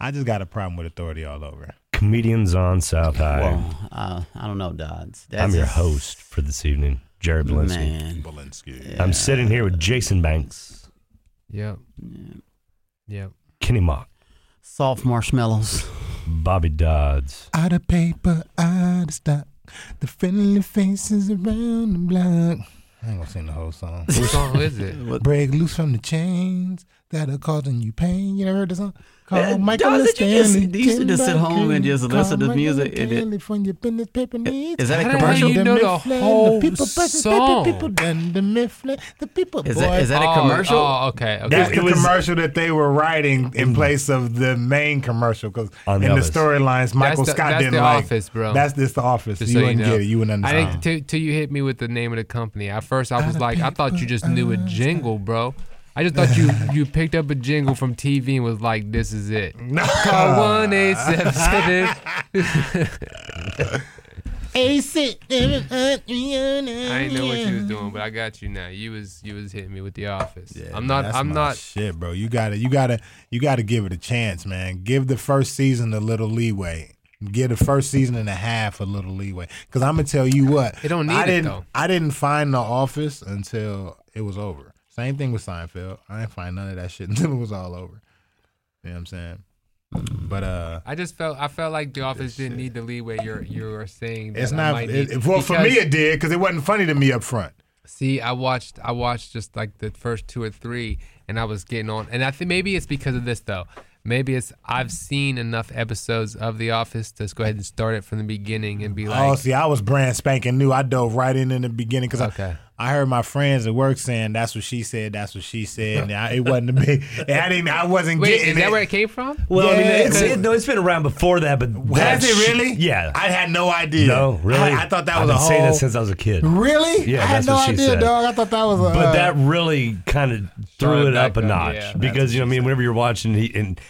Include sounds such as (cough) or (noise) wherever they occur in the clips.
I just got a problem with authority all over. Comedians on South High. Well, uh, I don't know, Dodds. That's I'm your just- host for this evening, Jared Belinsky. Man. Belinsky. I'm sitting here with Jason Banks, Yep. Yep. Kenny Mock, Soft marshmallows. Bobby Dodds. Out of paper, out of stock. The friendly faces around the block. I ain't gonna sing the whole song. What song is it? Break loose from the chains that are causing you pain. You never heard the song? Call Uh, Michael Dawes, did you just- you used to just sit home and Buckley. just listen to Michael music and it- Stanley from your business paper needs. Is that a How the hell commercial? you know the Mifflin, whole people song? paper people done the Mifflin, the people Is that, is that a Oh, commercial? Oh, okay. okay. That's It the was- commercial that they were writing in place of the main commercial because in the Elvis. storylines, Michael the- Scott that's didn't The like. Office, bro. That's this the office. Just you so wouldn't know. get it. You wouldn't understand. I understand. think till, till you hit me with the name of the company. At first, I was like, I thought you just knew a jingle, bro. I just thought you (laughs) you picked up a jingle from TV and was like, "This is it." no. Call one eight seven seven. (laughs) I didn't know what you was doing, but I got you now. You was you was hitting me with the Office. Yeah, I'm man, not. that's I'm my not. Shit, bro. You gotta, you gotta, you gotta give it a chance, man. Give the first season a little leeway. Give the first season and a half a little leeway. Because I'm gonna tell you what, It don't need I it, didn't, though. I didn't find The Office until it was over. Same thing with Seinfeld. I didn't find none of that shit (laughs) until it was all over. You know what I'm saying? But uh, I just felt. I felt like the Office didn't need the leeway you're you're saying. That it's not. It, need, well, for me, it did because it wasn't funny to me up front. See, I watched I watched just like the first two or three and I was getting on and I think maybe it's because of this though. Maybe it's I've seen enough episodes of The Office to just go ahead and start it from the beginning and be like. oh, see, I was brand spanking new. I dove right in in the beginning because Okay. I, I heard my friends at work saying that's what she said. That's what she said. And I, it wasn't a (laughs) big. I didn't. I wasn't Wait, getting is that it. where it came from? Well, I mean, it's, it, no, it's been around before that, but Has that it sh- really? yeah. I had no idea. no, really. I, I thought that was I've a been saying whole. that since I was a kid. really? Yeah, I had that's no what she idea, said. dog. I thought that was. A, But uh, that really kind of threw it up a up, notch yeah. because you know, I mean, whenever you're watching, he, and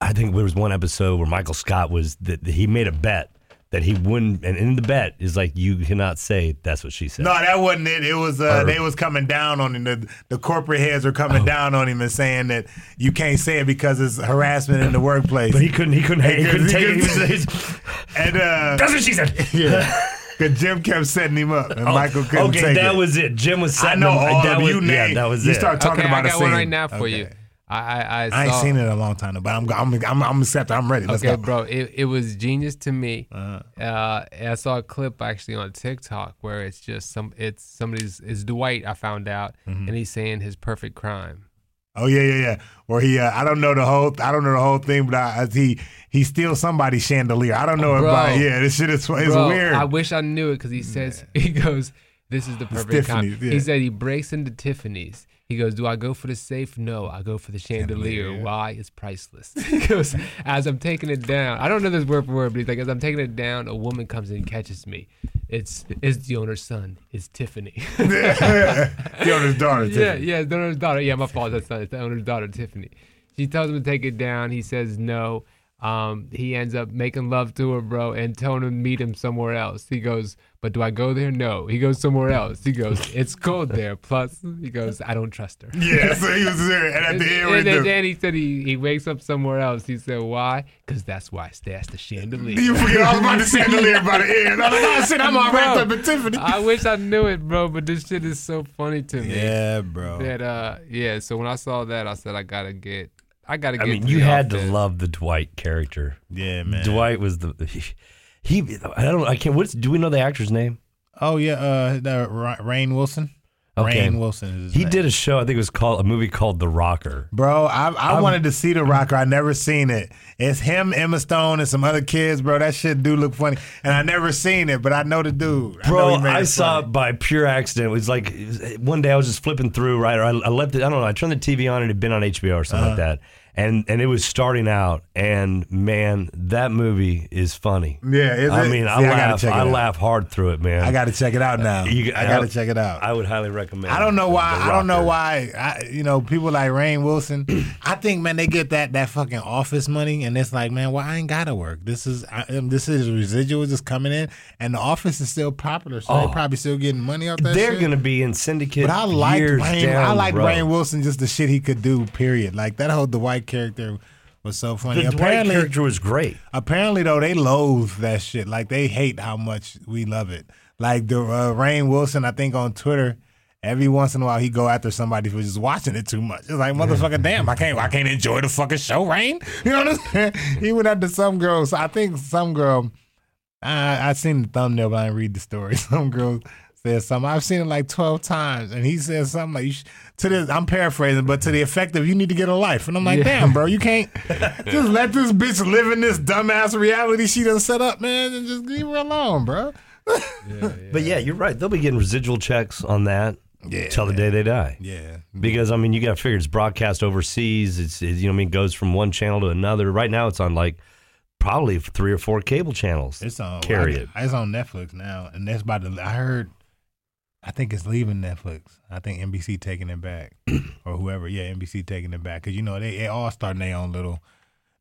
I think there was one episode where Michael Scott was that he made a bet that he wouldn't, and in the bet is like you cannot say that's what she said. No, that wasn't it. It was uh, Or- they was coming down on him. The, the corporate heads were Oh. coming down on him and saying that you can't say it because it's harassment in the workplace. but he couldn't. He couldn't. He, He couldn't couldn't- take he it. He couldn't- was- he's- (laughs) and uh, that's what she said. (laughs) yeah, because Jim kept setting him up, and Michael couldn't Oh, okay, take that it. was it. Jim was. I setting know him- all that of was, you. Yeah, name. that was you it. start talking okay, about I a got one scene. right now for you. Okay. I I, I, I ain't seen it in a long time, but I'm I'm I'm, I'm accepting. I'm ready. Let's okay, go. bro, it, it was genius to me. Uh-huh. Uh, I saw a clip actually on TikTok where it's just some, it's somebody's, it's Dwight. I found out, Mm-hmm. and he's saying his perfect crime. Oh yeah, yeah, yeah. Or he, uh, I don't know the whole, I don't know the whole thing, but I, he he steals somebody's chandelier. I don't know Bro. about. Yeah, this shit is it's Bro, weird. I wish I knew it because he says (laughs) he goes, "This is the perfect crime." Yeah. He said he breaks into Tiffany's. He goes, "Do I go for the safe? No, I go for the chandelier. Chandelier. Why? It's priceless." (laughs) he goes, "As I'm taking it down, I don't know this word for word, but he's like, as I'm taking it down, a woman comes in and catches me. It's it's the owner's son. It's Tiffany." (laughs) (laughs) the owner's daughter. Yeah, Tiffany. yeah, the owner's daughter. Yeah, my fault. That's not. It's the owner's daughter, Tiffany. She tells him to take it down. He says no. Um, he ends up making love to her, bro, and telling him to meet him somewhere else. He goes, but do I go there? No. He goes somewhere else. He goes, it's cold there. Plus, he goes, I don't trust her. Yeah, so he was there, and at the end, and then, then he said he, he wakes up somewhere else. He said, why? Because that's why I stashed the chandelier. you forget I was about to chandelier by the end. I was like, shit, I'm all wrapped up in Tiffany. I wish I knew it, bro, but this shit is so funny to me. yeah, bro. That uh, yeah. So when I saw that, I said I gotta get, I gotta get. I mean, you The had Office. to love the Dwight character. Yeah, man. Dwight was the he. I don't. I can't. What's do we know the actor's name? Oh yeah, uh, the Rainn Wilson. Okay. Rainn Wilson is his He name. did a show. I think it was called a movie called The Rocker. Bro, I, I wanted to see the Rocker. I never seen it. It's him, Emma Stone, and some other kids, bro. That shit do look funny, and I never seen it, but I know the dude. Bro, he made I, saw it by pure accident. It was like it was- one day I was just flipping through, right? Or I, I left it. I don't know. I turned the TV on and it had been on HBO or something like Uh-huh. that, and and it was starting out. And man, that movie is funny. Yeah, I it? mean, See, I I laugh. I laugh hard through it, man. I got to check it out now. You- I got to check it out. I would highly recommend. I don't know why. I don't know why. I, you know, people like Rainn Wilson. (clears throat) I think, man, they get that that fucking office money, and it's like, man, well, I ain't gotta work. This is I, um, this is residual just coming in, and the office is still popular, so Oh. they probably still getting money off that. They're shit. gonna be in syndicate. But I like Rainn. I like. Rainn Wilson just the shit he could do. Period. Like that whole Dwight character was so funny. The Dwight character was great. apparently though they loathe that shit. Like they hate how much we love it. Like the uh, Rainn Wilson, I think on Twitter, every once in a while he go after somebody for just watching it too much. It's like motherfucker, damn, I can't, I can't enjoy the fucking show, Rainn. (laughs) You know what I'm saying? He went after some girl. So I think some girl. I I seen the thumbnail, but I didn't read the story. (laughs) Some girl said something. I've seen it like twelve times, and he said something like you sh- to this. I'm paraphrasing, but to the effect of you need to get a life. And I'm like, damn, bro, you can't (laughs) just let this bitch live in this dumbass reality she done set up, man, and just leave her alone, bro. (laughs) But yeah, you're right. They'll be getting residual checks on that Yeah, till the day they die. Yeah, Because I mean, you got to figure it's broadcast overseas. It's it, you know, what I mean, goes from one channel to another. Right now, it's on like probably three or four cable channels. it's on. Carry it. It's on Netflix now, and that's about to. I heard. I think it's leaving Netflix. I think NBC taking it back, (clears throat) or whoever. Yeah, NBC taking it back because you know they, they all starting their own little.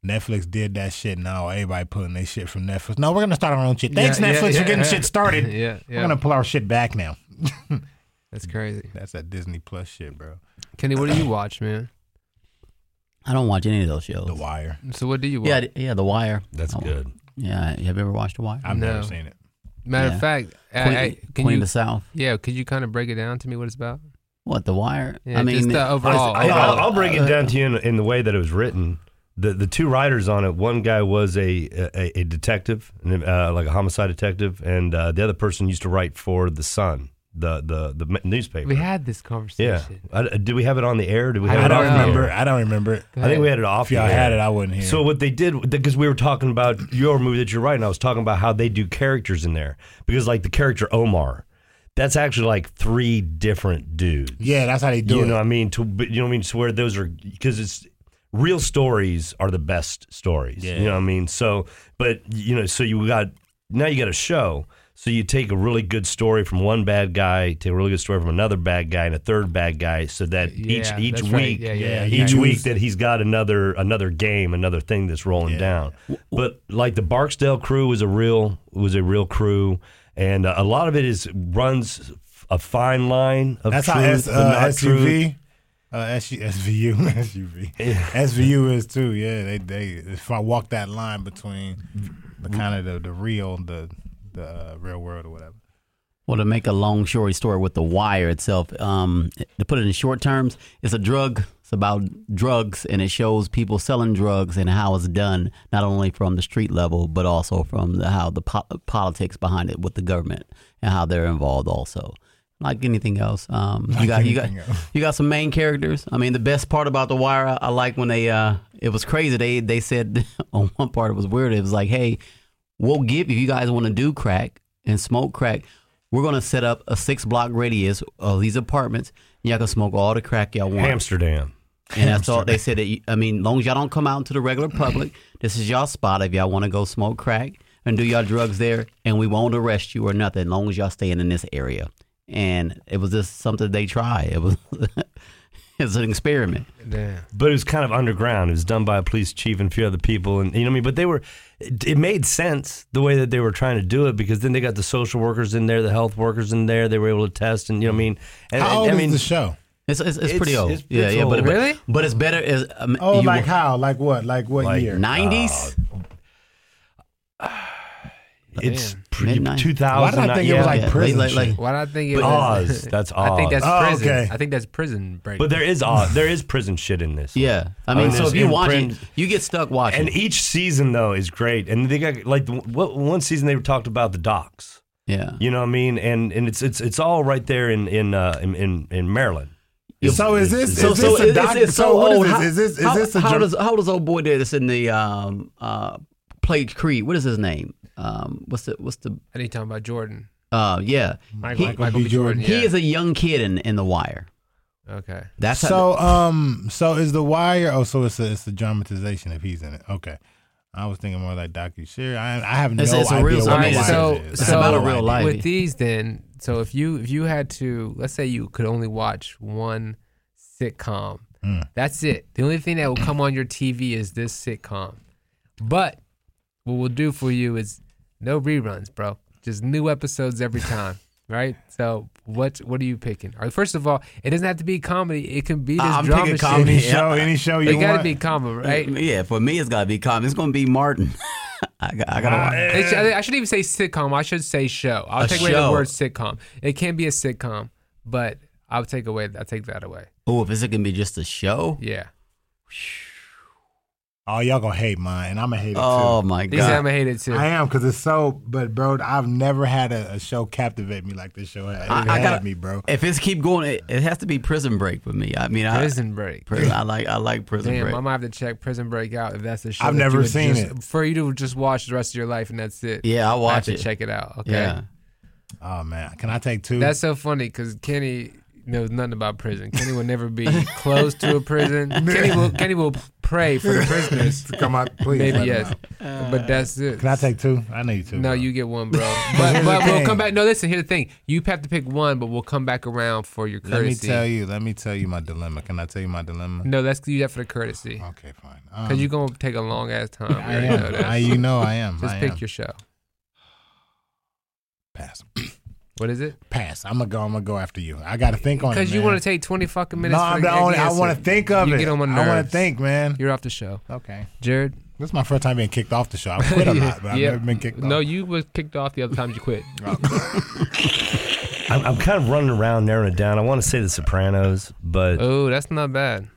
Netflix did that shit. Now everybody pulling their shit from Netflix. No, we're gonna start our own shit. Thanks, Yeah, yeah, Netflix, yeah, for getting yeah. shit started. (laughs) Yeah, We're gonna pull our shit back now. (laughs) That's crazy. That's that Disney Plus shit, bro. Kenny, what do you watch, man? (clears throat) I don't watch any of those shows. The Wire. So what do you watch? Yeah, yeah, The Wire. That's good. Yeah, have you ever watched The Wire? I've No. never seen it. Matter Yeah. of fact, Queen, I, can Queen you? of the South. yeah, could you kind of break it down to me what it's about? What The Wire? Yeah, I mean, just the overall. I, overall. will I'll break it uh, down to you in, in the way that it was written. The the two writers on it, one guy was a a, a detective, uh, like a homicide detective, and uh, the other person used to write for the Sun, the the the newspaper. we had this yeah. conversation. I, did we have it on the air? Did we I have I don't off air? remember. I don't remember it. I think we had it off. If y'all had it, I wouldn't hear. So what they did, because we were talking about your movie that you're writing, I was talking about how they do characters in there. Because like the character Omar, that's actually like three different dudes. yeah, that's how they do you it. know what I mean? To you know what I mean? To where those are because it's real stories are the best stories. Yeah. You know what I mean? So but you know, so you got now you got a show. So you take a really good story from one bad guy, take a really good story from another bad guy, and a third bad guy, so that each Yeah, each right. week, Yeah, yeah, yeah. each week that he's got another another game, another thing that's rolling Yeah. down. But like the Barksdale crew was a real was a real crew, and uh, a lot of it is runs a fine line of That's truth, how S, uh, not truth. Uh, SVU, SUV, SVU is too. Yeah, they they if I walk that line between the kind of the, the real the the uh, real world or whatever. Well, to make a long story story with the wire itself, um, to put it in short terms, it's a drug. It's about drugs, and it shows people selling drugs and how it's done, not only from the street level, but also from the, how the po- politics behind it with the government and how they're involved. Also, like anything else, um, you Like got you got else. you got some main characters. I mean, the best part about the wire, I, I like when they uh, it was crazy. They they said (laughs) on one part it was weird. It was like, hey, we'll give if you guys want to do crack and smoke crack. We're gonna set up a six block radius of these apartments. Y'all can smoke all the crack y'all want. Amsterdam. And that's all they said. That you, I mean, long as y'all don't come out into the regular public, this is y'all spot. If y'all want to go smoke crack and do y'all drugs there, and we won't arrest you or nothing, long as y'all staying in this area. And it was just something they try. It was (laughs) it's an experiment. Damn. But it was kind of underground. It was done by a police chief and a few other people, and you know what I mean. But they were, it, it made sense the way that they were trying to do it because then they got the social workers in there, the health workers in there. They were able to test, and you know what I mean. And, How old I mean, is the show? It's it's, it's, It's- pretty old. it's- yeah, it's yeah. But, old. but Really? but it's better. Is um, Oh, you- like how? Like what? Like what Like year? 90s. It's Damn. pre- Midnight. 2000. Why did I think it was like yeah, prison like- like- shit? Why do I think it But was Oz, that's Oz. I think that's Oz. Oh, prison. okay. I think that's prison break. But there is (laughs) Oz, there is prison shit in this. yeah, I I mean, mean, so there's if you watch it, imprint- you get stuck watching. And each season though is great, and they got like the, what, one season they talked about the docks. yeah, You know what I mean? And and it's it's it's all right there in in uh, in, in in Maryland. So is this so is so this a it's, doc? it's So what old. is this? Is this is how, this a how dr- does how does old boy there that's in the um uh played Creed? What is his name? Um, what's the what's the I need talking about Jordan. uh yeah? Michael, He- Michael B. B. Jordan. Jordan. Yeah. He is a young kid in in The Wire. okay. That's how, So um, so is the wire? Oh, so it's a it's a dramatization if he's in it. Okay, I was thinking more like docu series. I I have no It's- it's a idea real- what I the mean, wire so- is. it's I about a real life. With these, then, so if you if you had to, let's say you could only watch one sitcom, Mm. that's it. The only thing that will come on your TV is this sitcom. But what we'll do for you is no reruns, bro. Just new episodes every (laughs) time. right? So what what are you picking? First of all, it doesn't have to be comedy. It can be this I'm drama picking shit. comedy. (laughs) Any show, any show you It got to be comedy, right? Yeah, for me, it's got to be comedy. It's going to be Martin. (laughs) I, got, I got to watch. It should- I shouldn't even say sitcom. I should say show. I'll A take away the word sitcom. It can be a sitcom, but I'll take away. I'll take that away. Oh, if it's going to be just a show? Yeah. Oh, y'all gonna hate mine, and I'm gonna hate it too. Oh, too. my These I'm God. gonna hate it too. I am because it's so. But bro, I've never had a, a show captivate me like this show had. It I- I had gotta- me, bro. If it's keep going, it, it has to be Prison Break for me. I mean, I, Prison Break. prison, I like I like Prison Damn, Break. I might have to check Prison Break out if that's the show. I've that you never would seen just- it. For you to just watch the rest of your life and that's it. Yeah, I'll I have watch to it. check it out. Okay. Yeah. Oh man, can I take two? That's so funny because Kenny knows nothing about prison. Kenny will never be close to a prison. (laughs) Kenny will Kenny will pray for the prisoners. to (laughs) come out, please. Maybe yes, know. but that's it. Can I take two? I need two. No, bro. you get one, bro. (laughs) But but we'll come back. No, listen. Here's the thing. You have to pick one, but we'll come back around for your courtesy. Let me tell you. Let me tell you my dilemma. Can I tell you my dilemma? No, that's you that for the courtesy Okay, fine. Um, because you're gonna take a long ass time. We I already know am. I, you know I am. Just I pick am. your show. pass. What is it? Pass. I'm gonna go. I'm gonna go after you. I got to think on it. Because you want to take 20 fucking No, minutes. for I'm the the only, I want to think of You it. get on my I want to think, man. You're off the show, Okay. Jared. This is my first time being kicked off the show. I quit a lot, (laughs) but I've never been kicked No, off. you was kicked off the other times you quit. (laughs) Oh. (laughs) I'm, I'm kind of running around narrowing it down. I want to say The Sopranos, but Oh, that's not bad.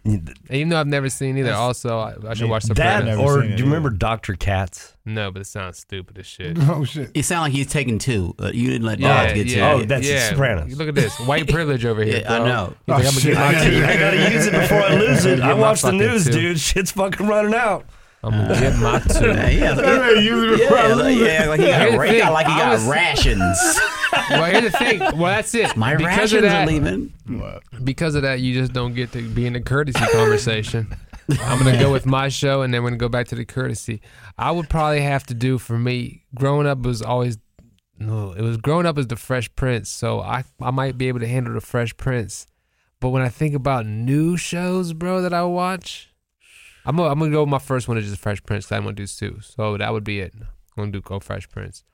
Even though I've never seen either. Also, I, I should watch that Sopranos. never or seen it do you remember. Doctor Katz? No, but it sounds stupid as shit. (laughs) oh shit. It sounds like he's taking two. Uh, you didn't let Yeah, Dodds get yeah, Oh, that's yeah. Sopranos. Look at this white privilege over here. (laughs) Yeah, I bro. know. You think Oh, I'm gonna shit. get my I? I gotta use it before I lose it. (laughs) I my watch the fucking news, two. dude. Shit's fucking running out. I'm gonna get uh, my two. (laughs) Yeah, yeah, Hey, use it before I yeah, like, yeah, like he got, Here's ra- he got like he got was- rations. (laughs) well, here's the thing. Well, that's it. My because rations of that, are leaving. because of that, you just don't get to be in the courtesy conversation. I'm gonna go with my show, and then we're gonna go back to the courtesy. I would probably have to do for me. Growing up was always no, it was growing up as the Fresh Prince, so I I might be able to handle the Fresh Prince. But when I think about new shows, bro, that I watch, I'm gonna, I'm gonna go. with My first one is just Fresh Prince. 'cause I want to do two, so that would be it. I'm gonna do go Fresh Prince.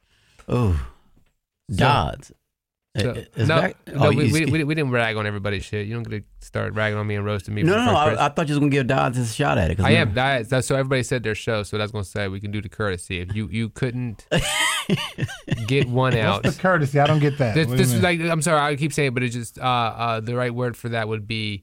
Oh, Dodds. So, no, back- no, oh, we, we, we, we didn't rag on everybody's shit. You don't get to start ragging on me and roasting me. No, no, no. I, I thought you was gonna give Dodds a shot at it. I we- am. That, that's so everybody said their show, so that's gonna say we can do the courtesy. If you you couldn't (laughs) get one out, What's the courtesy? I don't get that. this, What do you this is like I'm sorry, I keep saying, it, but it's just uh uh the right word for that would be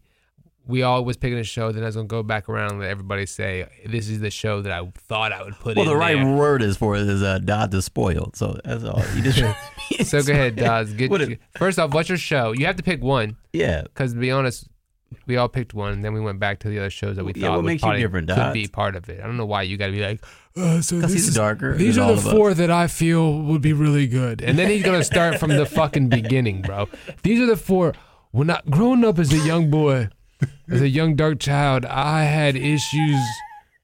we all was picking a show. Then I was gonna go back around and let everybody say this is the show that I thought I would put Well, the right there. word is for it is uh, Dodds is spoiled. So that's all. You just (laughs) So go ahead, (laughs) Daz. Get first off, what's your show? You have to pick one Yeah. because to be honest. We all picked one, and then we went back to the other shows that we Yeah, thought would probably different, could be part of it. I don't know why you got to be like, uh, so this he's is darker. These are the four us. that I feel would be really good. And then he's gonna start from the fucking beginning, bro. These are the four. When I growing up as a young boy, as a young dark child, I had issues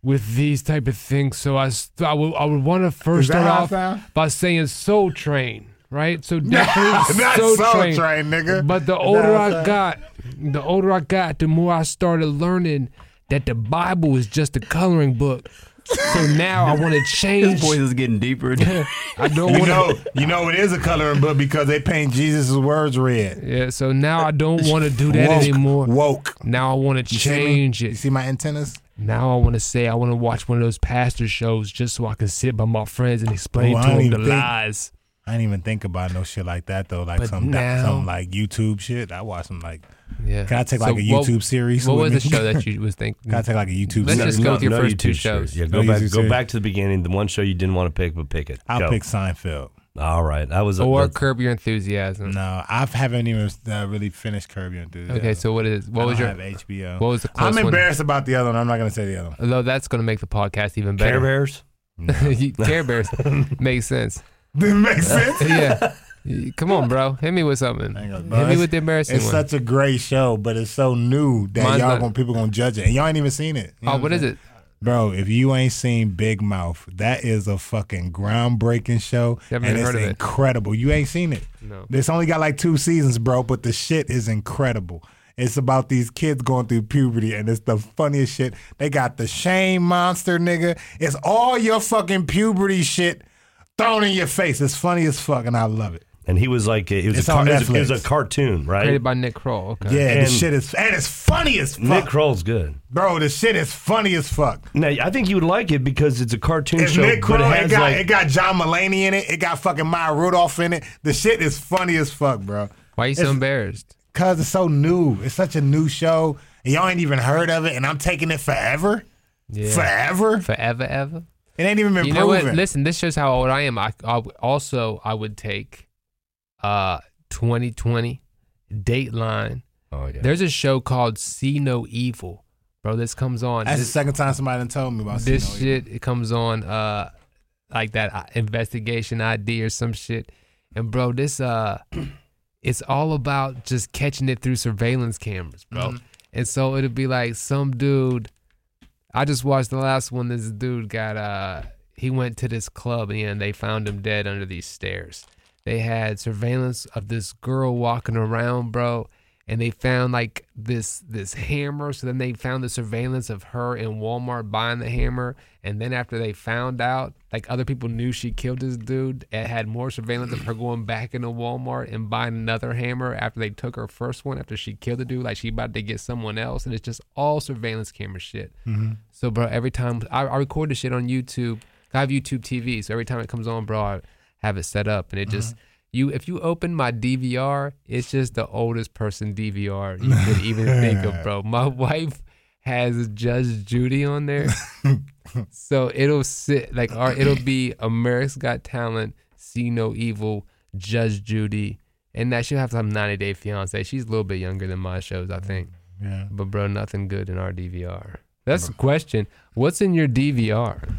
with these type of things. So I I would I would want to first start off by saying Soul Train, right? So (laughs) definitely Not Soul, Soul Train. Train, nigga. But the older I got, the older I got, the more I started learning that the Bible is just a coloring book. So now I want to His change. voice is getting deeper. (laughs) I don't You want know, to. you know, it is a coloring book because they paint Jesus' words red. Yeah. So now I don't want to do that Woke. anymore. Woke. Now I want to You see me? change You see my antennas? Now I want to say I want to watch one of those pastor shows just so I can sit by my friends and explain Oh, to them the think- lies. I didn't even think about no shit like that though. Like But some now- some like YouTube shit. I watch some like. Yeah. Can I take So like a what- YouTube series? What with was the show that (laughs) you was thinking? Can I take like a YouTube Let's series? just go with your first two YouTube shows. series. Yeah, No go back. YouTube Go series. back to the beginning. The one show you didn't want to pick, but pick it. I'll Go. pick Seinfeld. All right, I was. or Curb Your Enthusiasm. No, I haven't even uh, really finished Curb Your Enthusiasm. Okay, so what is I what was don't your have HBO? what was the close I'm one? embarrassed about the other one. I'm not gonna say the other one. Although that's going to make the podcast even better. Care better. Bears. (laughs) You- Care Bears (laughs) makes sense. Did it make sense? yeah. (laughs) Come on, bro. Hit me with something. On, Hit me with the embarrassing It's one. such a great show, but it's so new that Mine's y'all not- gonna people gonna judge it, and y'all ain't even seen it. You oh, know oh, what I'm is saying? it? bro? If you ain't seen Big Mouth, that is a fucking groundbreaking show, and even it's heard of it. incredible. You ain't seen it. No. It's only got like two seasons, bro, but the shit is incredible. It's about these kids going through puberty, and it's the funniest shit. They got the shame monster, nigga. It's all your fucking puberty shit thrown in your face. It's funny as fuck, and I love it. and he was like it was, It's a, car- it was, a- it was a Netflix. cartoon, right? Created by Nick Kroll. Okay. Yeah, And- this shit is and it's funny as fuck, Nick Kroll's good. bro. This shit is funny as fuck. Now, I think you would like it because it's a cartoon It's show, Nick but Kroll. it It, has got like it got John Mulaney in it. It got fucking Maya Rudolph in it. The shit is funny as fuck, bro. Why are you so It's- embarrassed? Cause it's so new. It's such a new show, and y'all ain't even heard of it. And I'm taking it forever, Yeah. forever. Forever, ever. It ain't even been You know what? Listen, this shows how old I am. I, I also I would take uh 2020 Dateline. oh yeah. There's a show called See No Evil, bro. This comes on. That's the second time somebody done told me about this See No Evil. shit. It comes on uh like that uh, investigation ID or some shit. And bro, this uh, (clears throat) it's all about just catching it through surveillance cameras, bro. Mm-hmm. And so it'll be like some dude. I just watched the last one. This dude got uh, he went to this club and they found him dead under these stairs. They had surveillance of this girl walking around, bro, and they found like this this hammer. So then they found the surveillance of her in Walmart buying the hammer. And then after they found out, like other people knew she killed this dude, it had more surveillance of her going back into Walmart and buying another hammer after they took her first one after she killed the dude. Like she about to get someone else, and it's just all surveillance camera shit. Mm-hmm. So, bro, every time I, I record this shit on YouTube, I have YouTube TV, so every time it comes on, bro, I have it set up, and it just mm-hmm. You. If you open my DVR, it's just the oldest person DVR you could even think of, bro. (laughs) My wife has Judge Judy on there, so it'll sit like our it'll be America's Got Talent, See No Evil, Judge Judy, and that she'll have some 90 Day Fiance. She's a little bit younger than my shows, I think. Yeah. But bro, nothing good in our DVR. That's the question. What's in your DVR?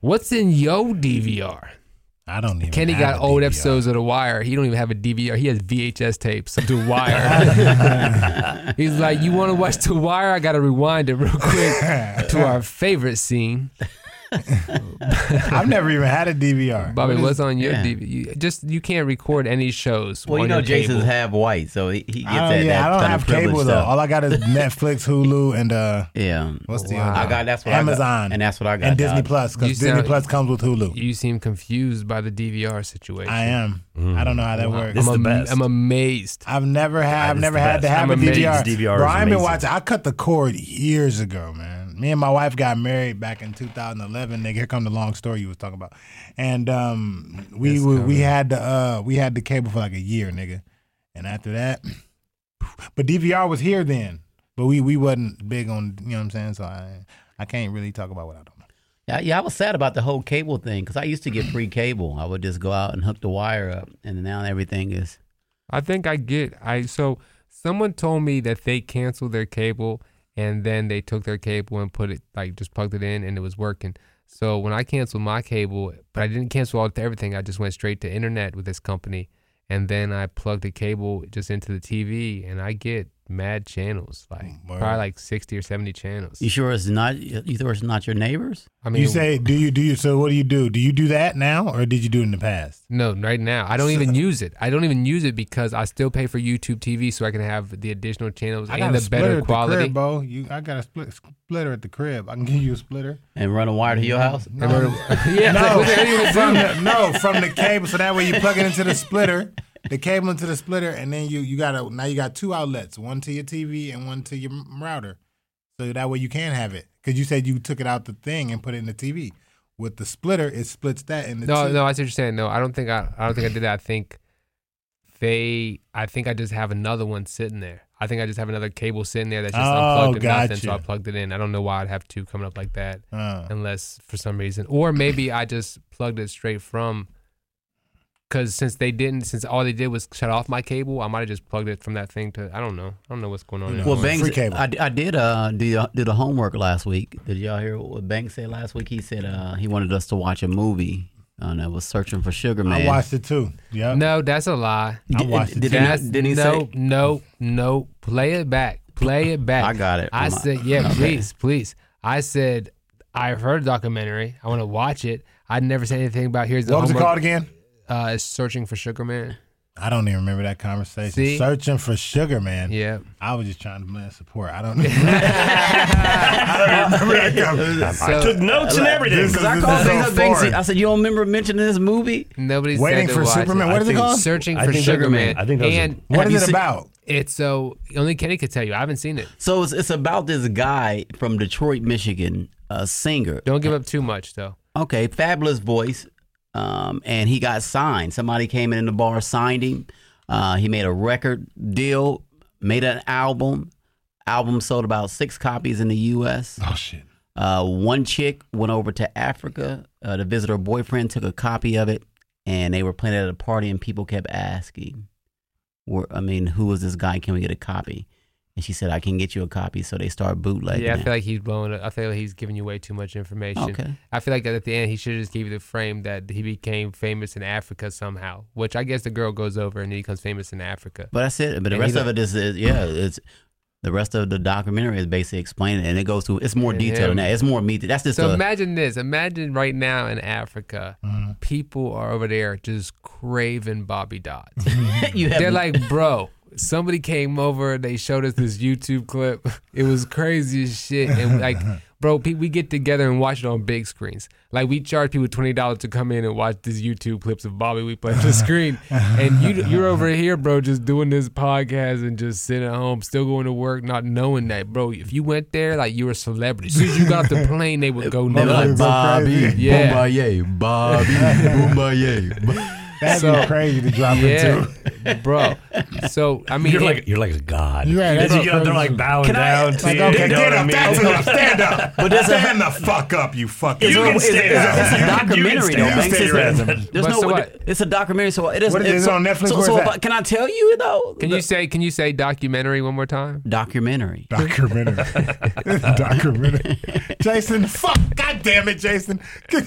What's in yo DVR? I don't even. Kenny got old DVR. episodes of The Wire. He don't even have a DVR. He has VHS tapes of The (laughs) Wire. (laughs) He's like, you want to watch The Wire? I got to rewind it real quick (laughs) to our favorite scene. (laughs) I've never even had a DVR. Bobby, What is- what's on your yeah. DVR? You, just you can't record any shows. Well, you know, your Jason's cable. half white, so he, he gets I that. yeah, that I don't have of cable though. stuff. All I got is (laughs) Netflix, Hulu, and uh, Yeah, what's the Wow. other? I got that's what Amazon, I got, and that's what I got. and Disney. Plus because Disney sound- Plus comes with Hulu. You seem confused by the DVR situation. I am. I don't know how that Wow. works. This I'm, is the am- best. I'm amazed. I've never had. I've never the had to have I'm a amazed. DVR. DVR Bro, is I've been watching. I cut the cord years ago, man. Me and my wife got married back in 2011. Nigga, here come the long story you was talking about. And um, we we, we had the uh we had the cable for like a year, nigga. And after that, but DVR was here then. But we we wasn't big on you know what I'm saying. So I I can't really talk about what I don't know. Yeah, yeah, I was sad about the whole cable thing because I used to get free cable. I would just go out and hook the wire up, and now everything is. I think I get. I so someone told me that they canceled their cable and then they took their cable and put it like just plugged it in and it was working. So when I canceled my cable, but I didn't cancel all everything. I just went straight to internet with this company, and then I plugged the cable just into the TV, and I get mad channels, like oh, Word. probably like sixty or seventy channels. You sure it's not? You sure it's not your neighbors? I mean, you say do you do you so what do you do? Do you do that now or did you do it in the past? No, right now. I don't even use it. I don't even use it because I still pay for YouTube TV so I can have the additional channels I and the better at quality. the crib, bro. You, I got a split, splitter at the crib. I can give you a splitter. And run a wire to your house? And (laughs) we're- yeah, No, like, what the hell you gonna (laughs) from the, no, from the cable. So that way you plug it into the splitter, the cable into the splitter, and then you you got a now you got two outlets, one to your TV and one to your router. So that way you can have it because you said you took it out the thing and put it in the TV. With the splitter, it splits that in the No, two. no, I see what you're saying. No, I don't think I, I don't think I did that. I think they, I think I just have another one sitting there. I think I just have another cable sitting there that's just Oh, unplugged and nothing, so I plugged it in. I don't know why I'd have two coming up like that, Uh, unless for some reason, or maybe I just plugged it straight from. Because since they didn't, since all they did was shut off my cable, I might have just plugged it from that thing to. I don't know. I don't know what's going on. There. Well, Banks, Free cable. I, I did uh, do, do the homework last week. Did y'all hear what Banks said last week? He said uh, he wanted us to watch a movie, uh, and I was searching for Sugar Man. I watched it too. Yep. No, that's a lie. I watched it. Did he, That's, not, did he no, say? no, no. Play it back. Play it back. I got it I my- said, yeah, Okay. please, please. I said, I've heard a documentary. I want to watch it. I never said anything about here's the What was it called again? Uh, it's searching for Sugar Man. I don't even remember that conversation. See? Searching for sugar, man. Yeah. I was just trying to man support. I don't. (laughs) (laughs) I don't remember that (laughs) conversation. I took notes and everything. This is- Because I called things so up things. I said, you don't remember mentioning this movie? Nobody's Waiting for watch Superman. It. What is it think- called? Searching I for think Sugar that- Man. I think that was a- and What Have is you it seen- about? it's so only Kenny could tell you. I haven't seen it. So it's, it's about this guy from Detroit, Michigan, a singer. Don't give up too much though. Okay, fabulous voice. Um, and he got signed. Somebody came in in the bar, signed him. Uh, he made a record deal, made an album. Album sold about six copies in the U.S. Oh shit. Uh, one chick went over to Africa uh, to visit her boyfriend, took a copy of it, and they were playing it at a party, and people kept asking, where, I mean, who is this guy? Can we get a copy? And she said, I can get you a copy. So they start bootlegging yeah, I it. feel like he's blowing it. I feel like he's giving you way too much information. Okay. I feel like at the end he should just give you the frame that he became famous in Africa somehow. Which I guess the girl goes over and he becomes famous in Africa. But that's it. But the And rest of it is, is yeah, it's the rest of the documentary is basically explaining, it, and it goes through. It's more And detailed than that. It's more meat. That's just So a, imagine this. Imagine right now in Africa, Mm-hmm. people are over there just craving Bobby Dodds. (laughs) you. They're like, bro, somebody came over. They showed us this YouTube clip. (laughs) It was crazy as shit. And like, (laughs) bro, we get together and watch it on big screens. Like we charge people twenty dollars to come in and watch these YouTube clips of Bobby we play on the screen. (laughs) And you you're over here, bro, just doing this podcast and just sitting at home, still going to work, not knowing that, bro. If you went there, like you were a celebrity. As soon as you got off the plane, they would go they're like nuts. so Bobby. Yeah. Boombaye, Bobby, Boombaye. That'd So- be crazy to drop Yeah, into. bro. So I mean, You're like you're like a god. You're right, that's you get up there, like bowing Can I- down. like, to you, Okay, you know get what I up. mean? That's enough. Stand up. (laughs) But there's a- stand the fuck up, you fucking. You can it's, stay it's, down. it's a You can documentary stay though. down. Banks. It's, there's no. so? It's a documentary, so it is. What is it? it's Is it on Netflix? So, Where's so that? but can I tell you though? Can you say can you say documentary one more time? documentary? Documentary. (laughs) Documentary. Jason, fuck. God damn it, Jason. (laughs)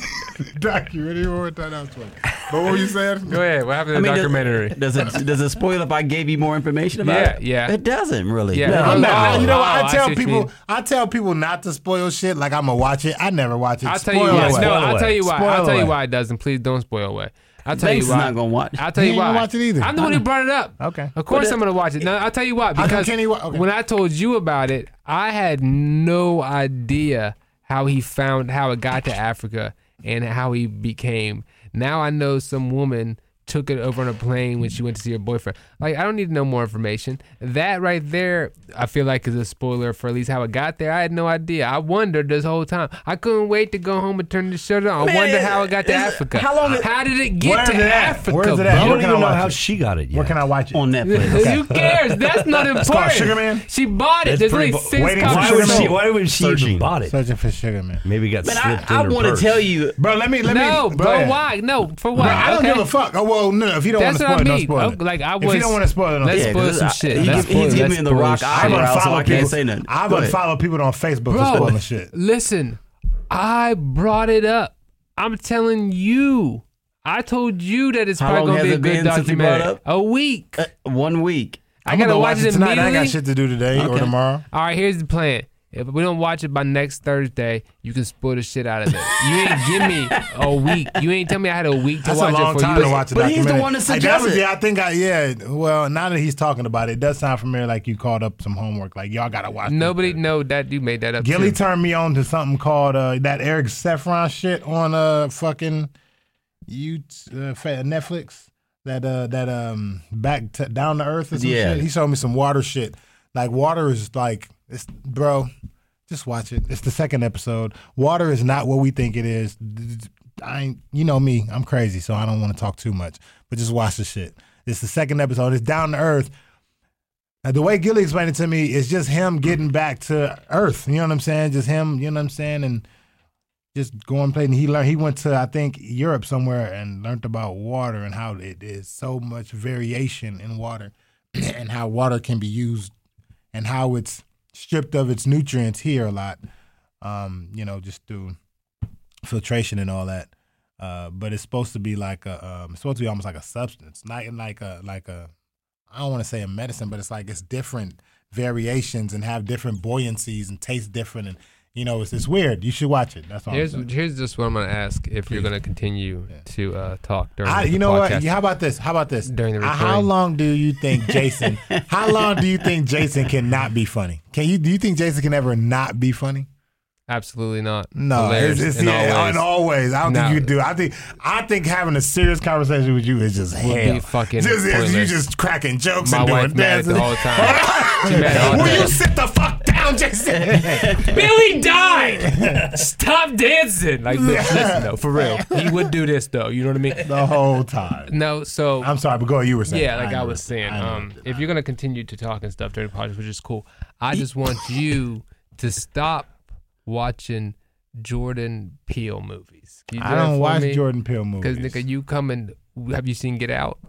Documentary. One more time. That was funny. But what were you saying? Go ahead. What happened to the does- documentary? (laughs) Does, it does it spoil if I gave you more information about Yeah, it? yeah. It doesn't really. Yeah. No. I'm not- oh, you know what? oh, I I tell what you people. I tell people not to spoil shit. Like I'm gonna watch it. I never watch it. I'll tell you Spoil why. away. No, I'll Spoil tell you why. Spoil I'll tell you why it doesn't. Please don't spoil away. I'll tell Banks you is why. not gonna watch. I'll tell He you ain't why. gonna watch it either. I'm the one who brought it up. Okay. Of course But I'm gonna watch it. No, I'll tell you why. Because can wa- okay. when I told you about it, I had no idea how he found how it got to Africa and how he became. Now I know some woman took it over on a plane when she went to see her boyfriend. Like I don't need to know more information. That right there, I feel like is a spoiler for at least how it got there. I had no idea. I wondered this whole time. I couldn't wait to go home and turn the show on. I Man, wondered how it got to Africa. how long is- How did it get to it? Africa? Where is it at? bro? You don't even know how it? she got it yet. Where can I watch it? on Netflix. Who cares? That's not important. Sugar Man? She bought it. It's There's pretty only bu- six waiting for Why copies. Would she? Why would she Searching. even bought it? Searching for Sugar Man. Maybe it got Man, slipped I, in I her want to tell you. Bro, let me let No, me. go bro. Why? No, for what? Bro, I don't give a fuck. Oh well, no. If you don't want That's to what spoil I it, don't mean. spoil Oh, it. like, I if you don't want to spoil it, don't Let's spoil spoil 'cause some I- shit. he Let's give- he's spoil- giving let's me the spoil rock shit. I eyebrow, so unfollow I people. can't say nothing. I Go ahead. unfollow people on Facebook for Bro, spoiling shit. listen, I brought it up. I'm telling you. I told you that it's How probably long gonna be has a it good been since you brought documentary. up? A week. Uh, one week. I I'm gotta gonna watch it tonight. I ain't immediately. got shit to do today or Okay. tomorrow. All right, here's the plan. If we don't watch it by next Thursday, you can spoil the shit out of it. You ain't give me a week. You ain't tell me I had a week to That's a watch long it for time you. to watch a But he's the one that Like, that was- yeah, I think I yeah. Well, now that he's talking about it, it does sound familiar. Like you called up some homework. Like y'all gotta watch. Nobody shit. know that you made that up. Gilly too. turned me on to something called uh, that Zac Efron shit on uh fucking you uh, Netflix. That uh that um back to down to earth or some Yeah. shit. He showed me some water shit. Like water is like it's bro. Just watch it. It's the second episode. Water is not what we think it is. I you know me. I'm crazy, so I don't want to talk too much. But just watch the shit. It's the second episode. It's down to earth. Now, the way Gilly explained it to me is just him getting back to Earth. You know what I'm saying? Just him. You know what I'm saying? And just going playing. He learned. He went to I think Europe somewhere and learned about water and how it is so much variation in water, (clears throat) and how water can be used, and how it's stripped of its nutrients here a lot. Um, you know, just through filtration and all that. Uh, but it's supposed to be like a, um, it's supposed to be almost like a substance, not like a like a, I don't want to say a medicine, but it's like it's different variations and have different buoyancies and taste different and you know, it's it's weird. You should watch it. That's all. Here's here's just what I'm gonna ask if you're gonna continue to uh, talk during I, you know podcast. what? Yeah, how about this? How about this? During the Uh, how long do you think (laughs) Jason? how long do you think Jason cannot be funny? Can you? Do you think Jason can ever not be funny? Absolutely not. No, Hilarious it's, it's in yeah, all ways. in all ways. I don't No. think you do. I think I think having a serious conversation with you is just Would hell. be fucking just, you just cracking jokes My and doing wife (laughs) mad at dances. the time. All Will you sit the fuck (laughs) down, Jason? Billy died. Stop dancing. Like, li- listen though, for real. He would do this though. You know what I mean? the whole time. No, so I'm sorry, but go. ahead, You were saying. yeah, like I, know. was saying, I um, if you're gonna continue to talk and stuff during the podcast, which is cool, I just want you to stop watching Jordan Peele movies. Do I don't watch me? Jordan Peele movies. Because nigga, you coming? Have you seen Get Out?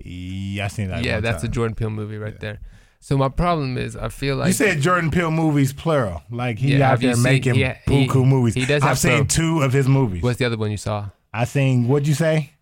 yeah, I seen that. yeah, that's a. Jordan Peele movie right there. So my problem is, I feel like you said Jordan Peele movies plural, like he Yeah, out have you there seen- making he- he- buku movies. he does I've have seen some. two of his movies. what's the other one you saw? I seen what'd you say?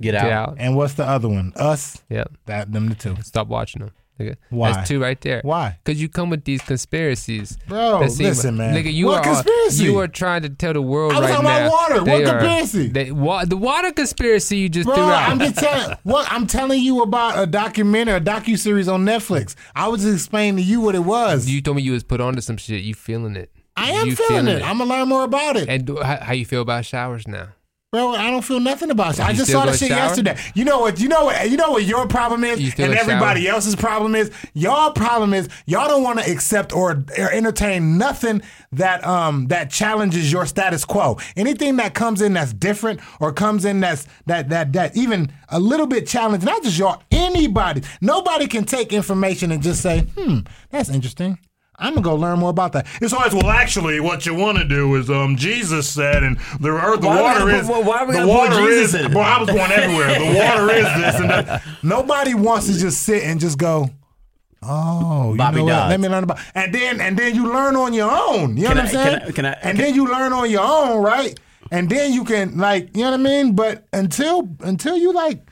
Get out. Get Out. And what's the other one? Us. Yep. That them the two. stop watching them. Nigga. Why? That's two right there. Why, Because you come with these conspiracies. bro? that seem- listen, man. Nigga, you what are conspiracy? you are trying to tell the world I was right talking about water. What are- conspiracy? They, wa- the water conspiracy you just Bro, threw out. I'm just (laughs) telling what I'm telling you about a documentary, a docu series on Netflix. I was just explaining to you what it was. you told me you was put onto some shit. You feeling it? I am you feeling it. I'm gonna learn more about it. And do, how, how you feel about showers now? Bro, I don't feel nothing about it. I just saw the shit shower? yesterday. You know what? You know what? You know what your problem is, and everybody shower? else's problem is. Y'all problem is y'all don't want to accept or, or entertain nothing that um that challenges your status quo. Anything that comes in that's different or comes in that's that that that even a little bit challenging. Not just y'all, anybody. Nobody can take information and just say, hmm, that's interesting. I'm gonna go learn more about that. It's always well. Actually, what you want to do is, um, Jesus said, and the earth, the Why we water gotta is, put- why we the water Jesus is. in it? Boy, I was going everywhere. The water is this and that. (laughs) Nobody wants to just sit and just go. Oh, you Bobby know what? Let me learn about. And then and then you learn on your own. You know Can what I- I'm saying? can I- can I- and then you learn on your own, right? And then you can like, you know what I mean? But until until you like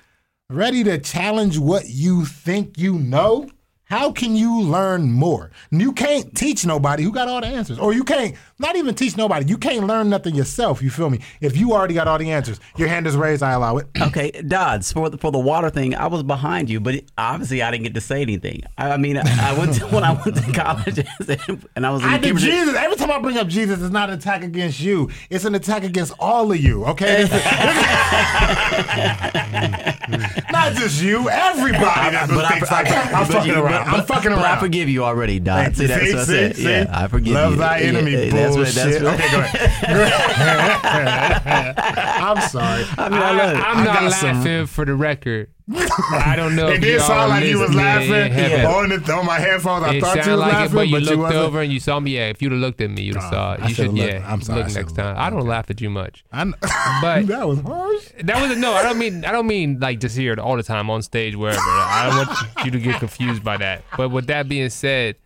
ready to challenge what you think you know, how can you learn more? You can't teach nobody who got all the answers. Or you can't not even teach nobody. You can't learn nothing yourself, you feel me? If you already got all the answers, your hand is raised, I allow it. Okay, Dodds, for the, for the water thing, I was behind you, but obviously I didn't get to say anything. I, I mean, I, I went to, (laughs) when I went to college and I was in I did Jesus. Every time I bring up Jesus, it's not an attack against you. It's an attack against all of you. Okay, (laughs) (laughs) not just you. Everybody But I, thinks like that. I'm fucking you- around. but- I'm fucking but I forgive you already, Dodds. See, that's what I said. Yeah, I forgive Love you. thy Yeah, enemy. yeah, that's oh, bullshit. right, that's right. Okay, go ahead. I'm sorry. I mean, I love it. I'm I not got some- laughing for the record. I don't know. (laughs) It if did sound like you was laughing in heaven. on, the, on my headphones. I It thought you was like laughing, it, but you you looked wasn't. over and you saw me. Yeah, if you'd have looked at me, you'd have Oh, saw it. You should, should've looked. yeah. I'm sorry, I Look should've next time. looked. I don't laugh at you much. I kn- (laughs) But- that was harsh. That was no. I don't mean. I don't mean like just here all the time on stage wherever. I don't want you to get confused by that. But with that being said,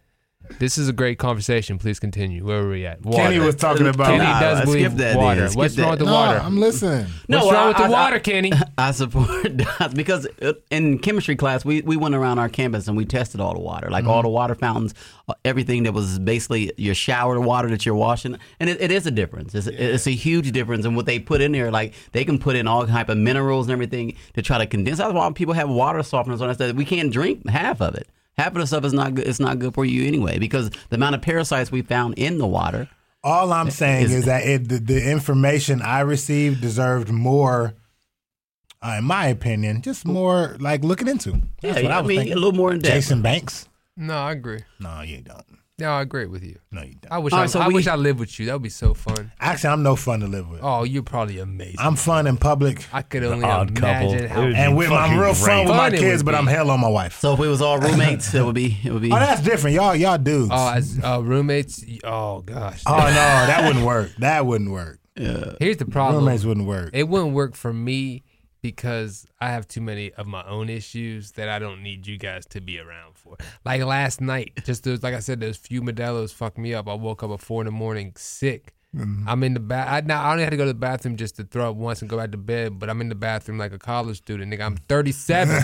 this is a great conversation. Please continue. Where were we at? Water. Kenny was talking about. Kenny Nah, does skip believe that water. then. Skip What's wrong that. with the no, water? I'm listening. What's No, wrong I- with the I- water, I- Kenny? (laughs) I support (laughs) Dodds because uh, in chemistry class we, we went around our campus and we tested all the water, like Mm-hmm. all the water fountains, uh, everything that was basically your shower water that you're washing, and it, it is a difference. It's, it's a huge difference in what they put in there. Like they can put in all type of minerals and everything to try to condense. That's why people have water softeners on us that we can't drink half of it. Half of the stuff is not good. It's not good for you anyway because the amount of parasites we found in the water. All I'm saying Is- is, that it, the, the information I received deserved more, uh, in my opinion, just more like looking into. That's yeah, what I I was mean thinking. a little more in depth. Jason Banks? No, I agree. No, you don't. No, I agree with you. No, you don't. I wish All I, right, so I we- wish I lived with you. That would be so fun. Actually, I'm no fun to live with. Oh, you're probably amazing. I'm fun in public I could only odd couple. imagine how. It and be with I'm fucking real fun with my Fun it kids, would but be. I'm hell on my wife. So if we was all roommates, it would be it would be. Oh, that's different. Y'all, y'all dudes. Oh, as uh, roommates. Oh gosh. Oh no, that wouldn't work. That wouldn't work. Yeah. Here's the problem. Roommates wouldn't work. It wouldn't work for me because I have too many of my own issues that I don't need you guys to be around for. Like last night, just like I said, those few Modelo's fucked me up. I woke up at four in the morning sick Mm. I'm in the bath. I, now, I only had to go to the bathroom just to throw up once and go back to bed. But I'm in the bathroom like a college student, nigga. I'm 37.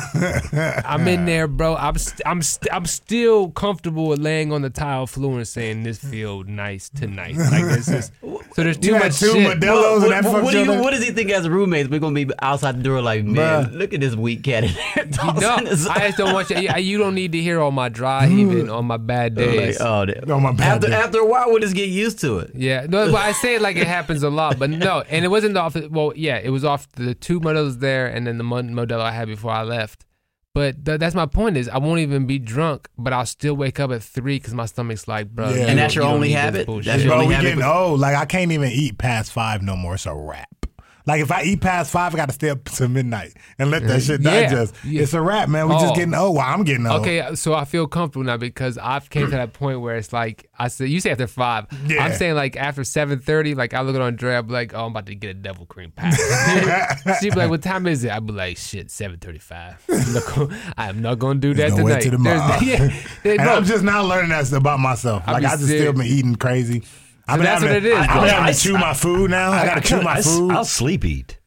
(laughs) I'm in there, bro. I'm st- I'm st- I'm still comfortable with laying on the tile floor and saying this feel nice tonight. Like this is (laughs) so. There's too You much two shit. Modelo's and what, that what, what do you you, what does he think as roommates? We're gonna be outside the door like, man, Bruh. look at this weak cat in there. No, I just don't want you. You don't need to hear all my dry heaving mm. on my bad like, days. oh, On my bad after day. after a while, we'll just get used to it. Yeah, no, but I say it like it happens a lot, but no, and it wasn't off. Well, yeah, it was off the two Modelos there, and then the Mon- Modelo I had before I left. But th- that's my point is I won't even be drunk, but I'll still wake up at three because my stomach's like, bro. Yeah. And that's your you only habit? That's your Bro, only we habit- getting old. Like I can't even eat past five no more. It's a wrap. Like if I eat past five, I got to stay up to midnight and let that shit Yeah. digest. Yeah. It's a wrap, man. We Oh. just getting old. Well, I'm getting old. Okay, so I feel comfortable now because I've came to that point where it's like I said. You say after five. Yeah. I'm saying like after seven thirty. Like I look at Andrea, I'm like, oh, I'm about to get a devil cream pie. (laughs) She'd be like, what time is it? I'd be like, shit, seven thirty five. (laughs) I am not gonna do that wait tonight. tomorrow. (laughs) Yeah, And bro, I'm just now learning that about myself. Like I just still been eating crazy. I've been that's having what it is, I. I've been having to chew my food now. I, gotta chew my food. I'll sleep eat.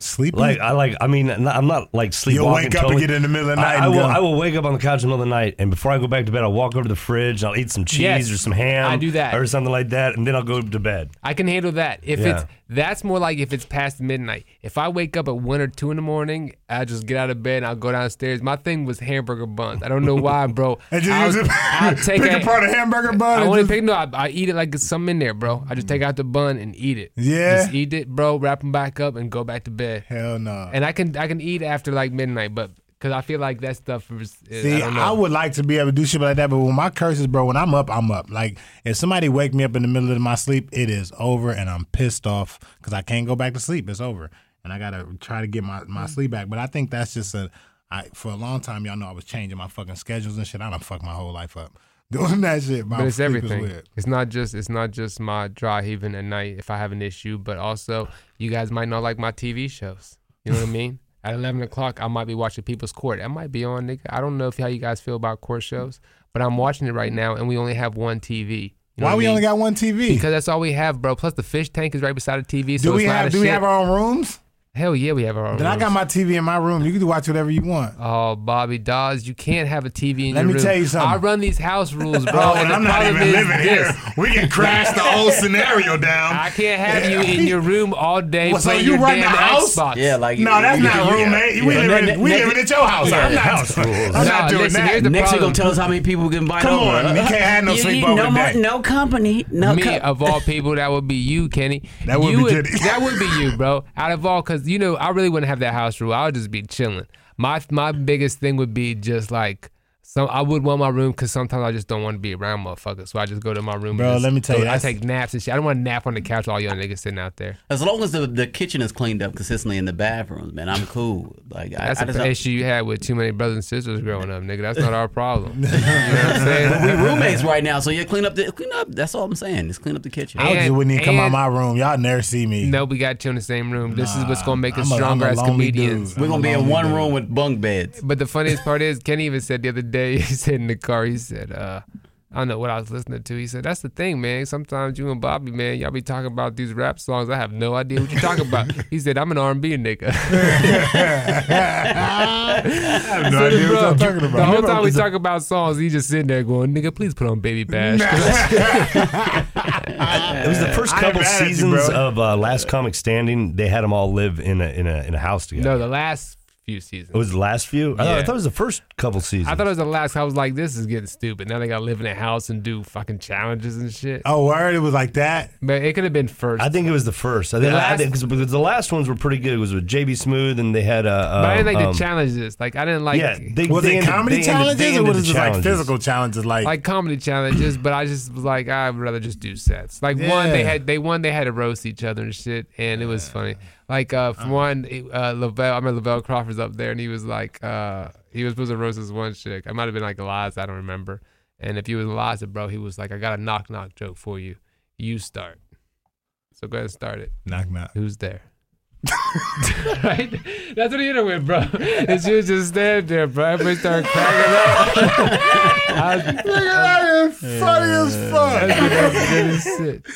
Sleep. Like I like. I mean, I'm not like sleepwalking. You'll wake up and get in the middle of the night I, I and will. go. I will wake up on the couch in the middle of the night, and before I go back to bed, I'll walk over to the fridge. and I'll eat some cheese Yes, or some ham. I do that. or something like that, and then I'll go to bed. I can handle that. If Yeah. it's that's more like if it's past midnight. If I wake up at one or two in the morning, I just get out of bed and I'll go downstairs. My thing was hamburger buns. I don't know why, bro. (laughs) and just I'll, use. I'll (laughs) take pick a, apart a hamburger bun. I to just- pick no. I, I eat it like it's something in there, bro. I just take mm. out the bun and eat it. Yeah. just eat it, bro. Wrap them back up and go back to bed. Hell no. And I can I can eat after like midnight, but because I feel like that stuff is. See, I, don't know. I, would like to be able to do shit like that, but when my curses, bro, when I'm up, I'm up. Like if somebody wake me up in the middle of my sleep, it is over, and I'm pissed off because I can't go back to sleep. It's over, and I gotta try to get my, my mm. sleep back. But I think that's just a. I for a long time, y'all know I was changing my fucking schedules and shit. I done fuck my whole life up (laughs) doing that shit. My but it's everything. weird. It's not just it's not just my dry heaving at night if I have an issue, but also you guys might not like my TV shows. You know what I mean? At eleven o'clock, I might be watching People's Court. That might be on, nigga. I don't know if how you guys feel about court shows, but I'm watching it right now, and we only have one TV. You know Why we mean? only got one TV? Because that's all we have, bro. Plus the fish tank is right beside the TV. So do we have do we have our own rooms? Hell yeah, we have our own. Then I got my TV in my room. You can watch whatever you want. Oh, Bobby Dodds, you can't have a TV in Let your me room. tell you something. I run these house rules, bro. (laughs) Oh, and and I'm not even living this. here. We can crash the whole (laughs) scenario down. I can't have you in your room all day Well, so playing you your run damn the house? Xbox. Yeah, like No, that's not yeah, roommate. We yeah. living, Ne- we ne- living at your house. Yeah, I'm not, house rules. I'm No, not doing listen, that. here's the Next, we problem. gonna tell us how many people can invite Come over. on, you can't have no You- you- sleepover no, no company, no Me of all people, that would be you, Kenny. That would be Kenny. that would be you, bro. Out of all, because you know, I really wouldn't have that house rule. I would just be chilling. My my biggest thing would be just like. Some, I would want my room because sometimes I just don't want to be around motherfuckers. So I just go to my room. and Bro, just let me tell go- you, I that's- take naps and shit. I don't want to nap on the couch. with All y'all niggas sitting out there. As long as the, the kitchen is cleaned up consistently in the bathrooms, man, I'm cool. Like I, That's I an just, issue you had with too many brothers and sisters growing up, nigga. That's not our problem. (laughs) you know what I'm saying? (laughs) we roommates right now, so yeah, clean up the clean up. That's all I'm saying. Just clean up the kitchen. I just wouldn't even come out and- my room. Y'all never see me. No, we got you in the same room. This is what's gonna make us I'm a- stronger a as comedians. dude. We're gonna be in one room with bunk beds. But the funniest part is, Kenny even said the other day, (laughs) he said in the car, he said, uh, I don't know what I was listening to. He said, That's the thing, man. Sometimes you and Bobby, man, y'all be talking about these rap songs. I have no idea what you're talking about. (laughs) He said, I'm an R&B nigga. (laughs) I have no So, idea what bro, y'all talking The whole time we talk about songs, he just sitting there going, nigga, please put on Baby Bash. It was the first couple mad at you, seasons of uh, Last Comic Standing. They had them all live in a in a in a house together. no, the last few seasons. It was the last few. I, thought, I Yeah. thought it was the first couple seasons. I thought it was the last. I was like, this is getting stupid. Now they got to live in a house and do fucking challenges and shit. Oh, word? It was like that? But it could have been first. I think it was the first. I think, The I last- think cause, because the last ones were pretty good. It was with JB Smoove, and they had a. Uh, but I didn't like um, the challenges. Like I didn't like Yeah, they, Was they it ended- comedy they ended- challenges they or ended was it the just like challenges. physical challenges? Like, like comedy challenges. But I just was like, I'd rather just do sets. Like one, they Yeah. had they one they had to roast each other and shit, and it was funny. Like uh, for one, uh, Lavelle, I remember Lavelle Crawford's up there, and he was like, uh, he was supposed to roast this one chick. I might have been like Iliza, I don't remember. And if he was Iliza, bro, he was like, I got a knock knock joke for you. You start. So go ahead and start it. knock, knock. Who's there? (laughs) right? That's what he hit her with, bro. And she was just standing there, bro. Everybody started cracking up. (laughs) (laughs) I was, Look at that, it's funny as fuck. that's, that's good as shit.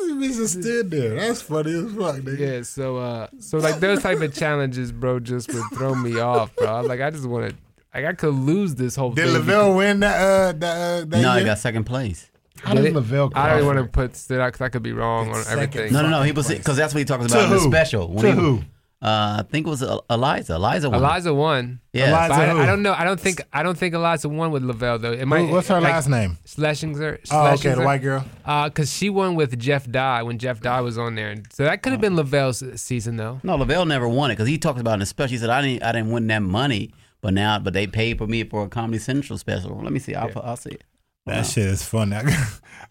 Bitch just stood there. That's funny as fuck, nigga. Yeah, so uh, so like those type of challenges, bro, just would throw me off, bro. Like I just want to, like I could lose this whole Did thing. Lavelle win that? Uh, that, uh, that No, year? he got second place. How did Did it? Lavelle? I don't want to Crawford- put that because I could be wrong on It's second. everything. No, no, no. He was because that's what he talks To about in the special. When To he- who? Uh, I think it was Iliza. Iliza won. Iliza won. Yeah. Iliza But I. I don't know. I don't think. I don't think Iliza won with Lavelle though. It might. Who- What's her like, last name? Shlesinger. Oh, okay, the white girl. Uh, cause she won with Jeff Dye when Jeff Dye was on there, so that could have been Lavelle's season though. No, Lavelle never won it because he talked about in the special. He said, "I didn't, I didn't win that money, but now, but they paid for me for a Comedy Central special." Let me see. I'll, I'll see it. That shit is funny. (laughs) I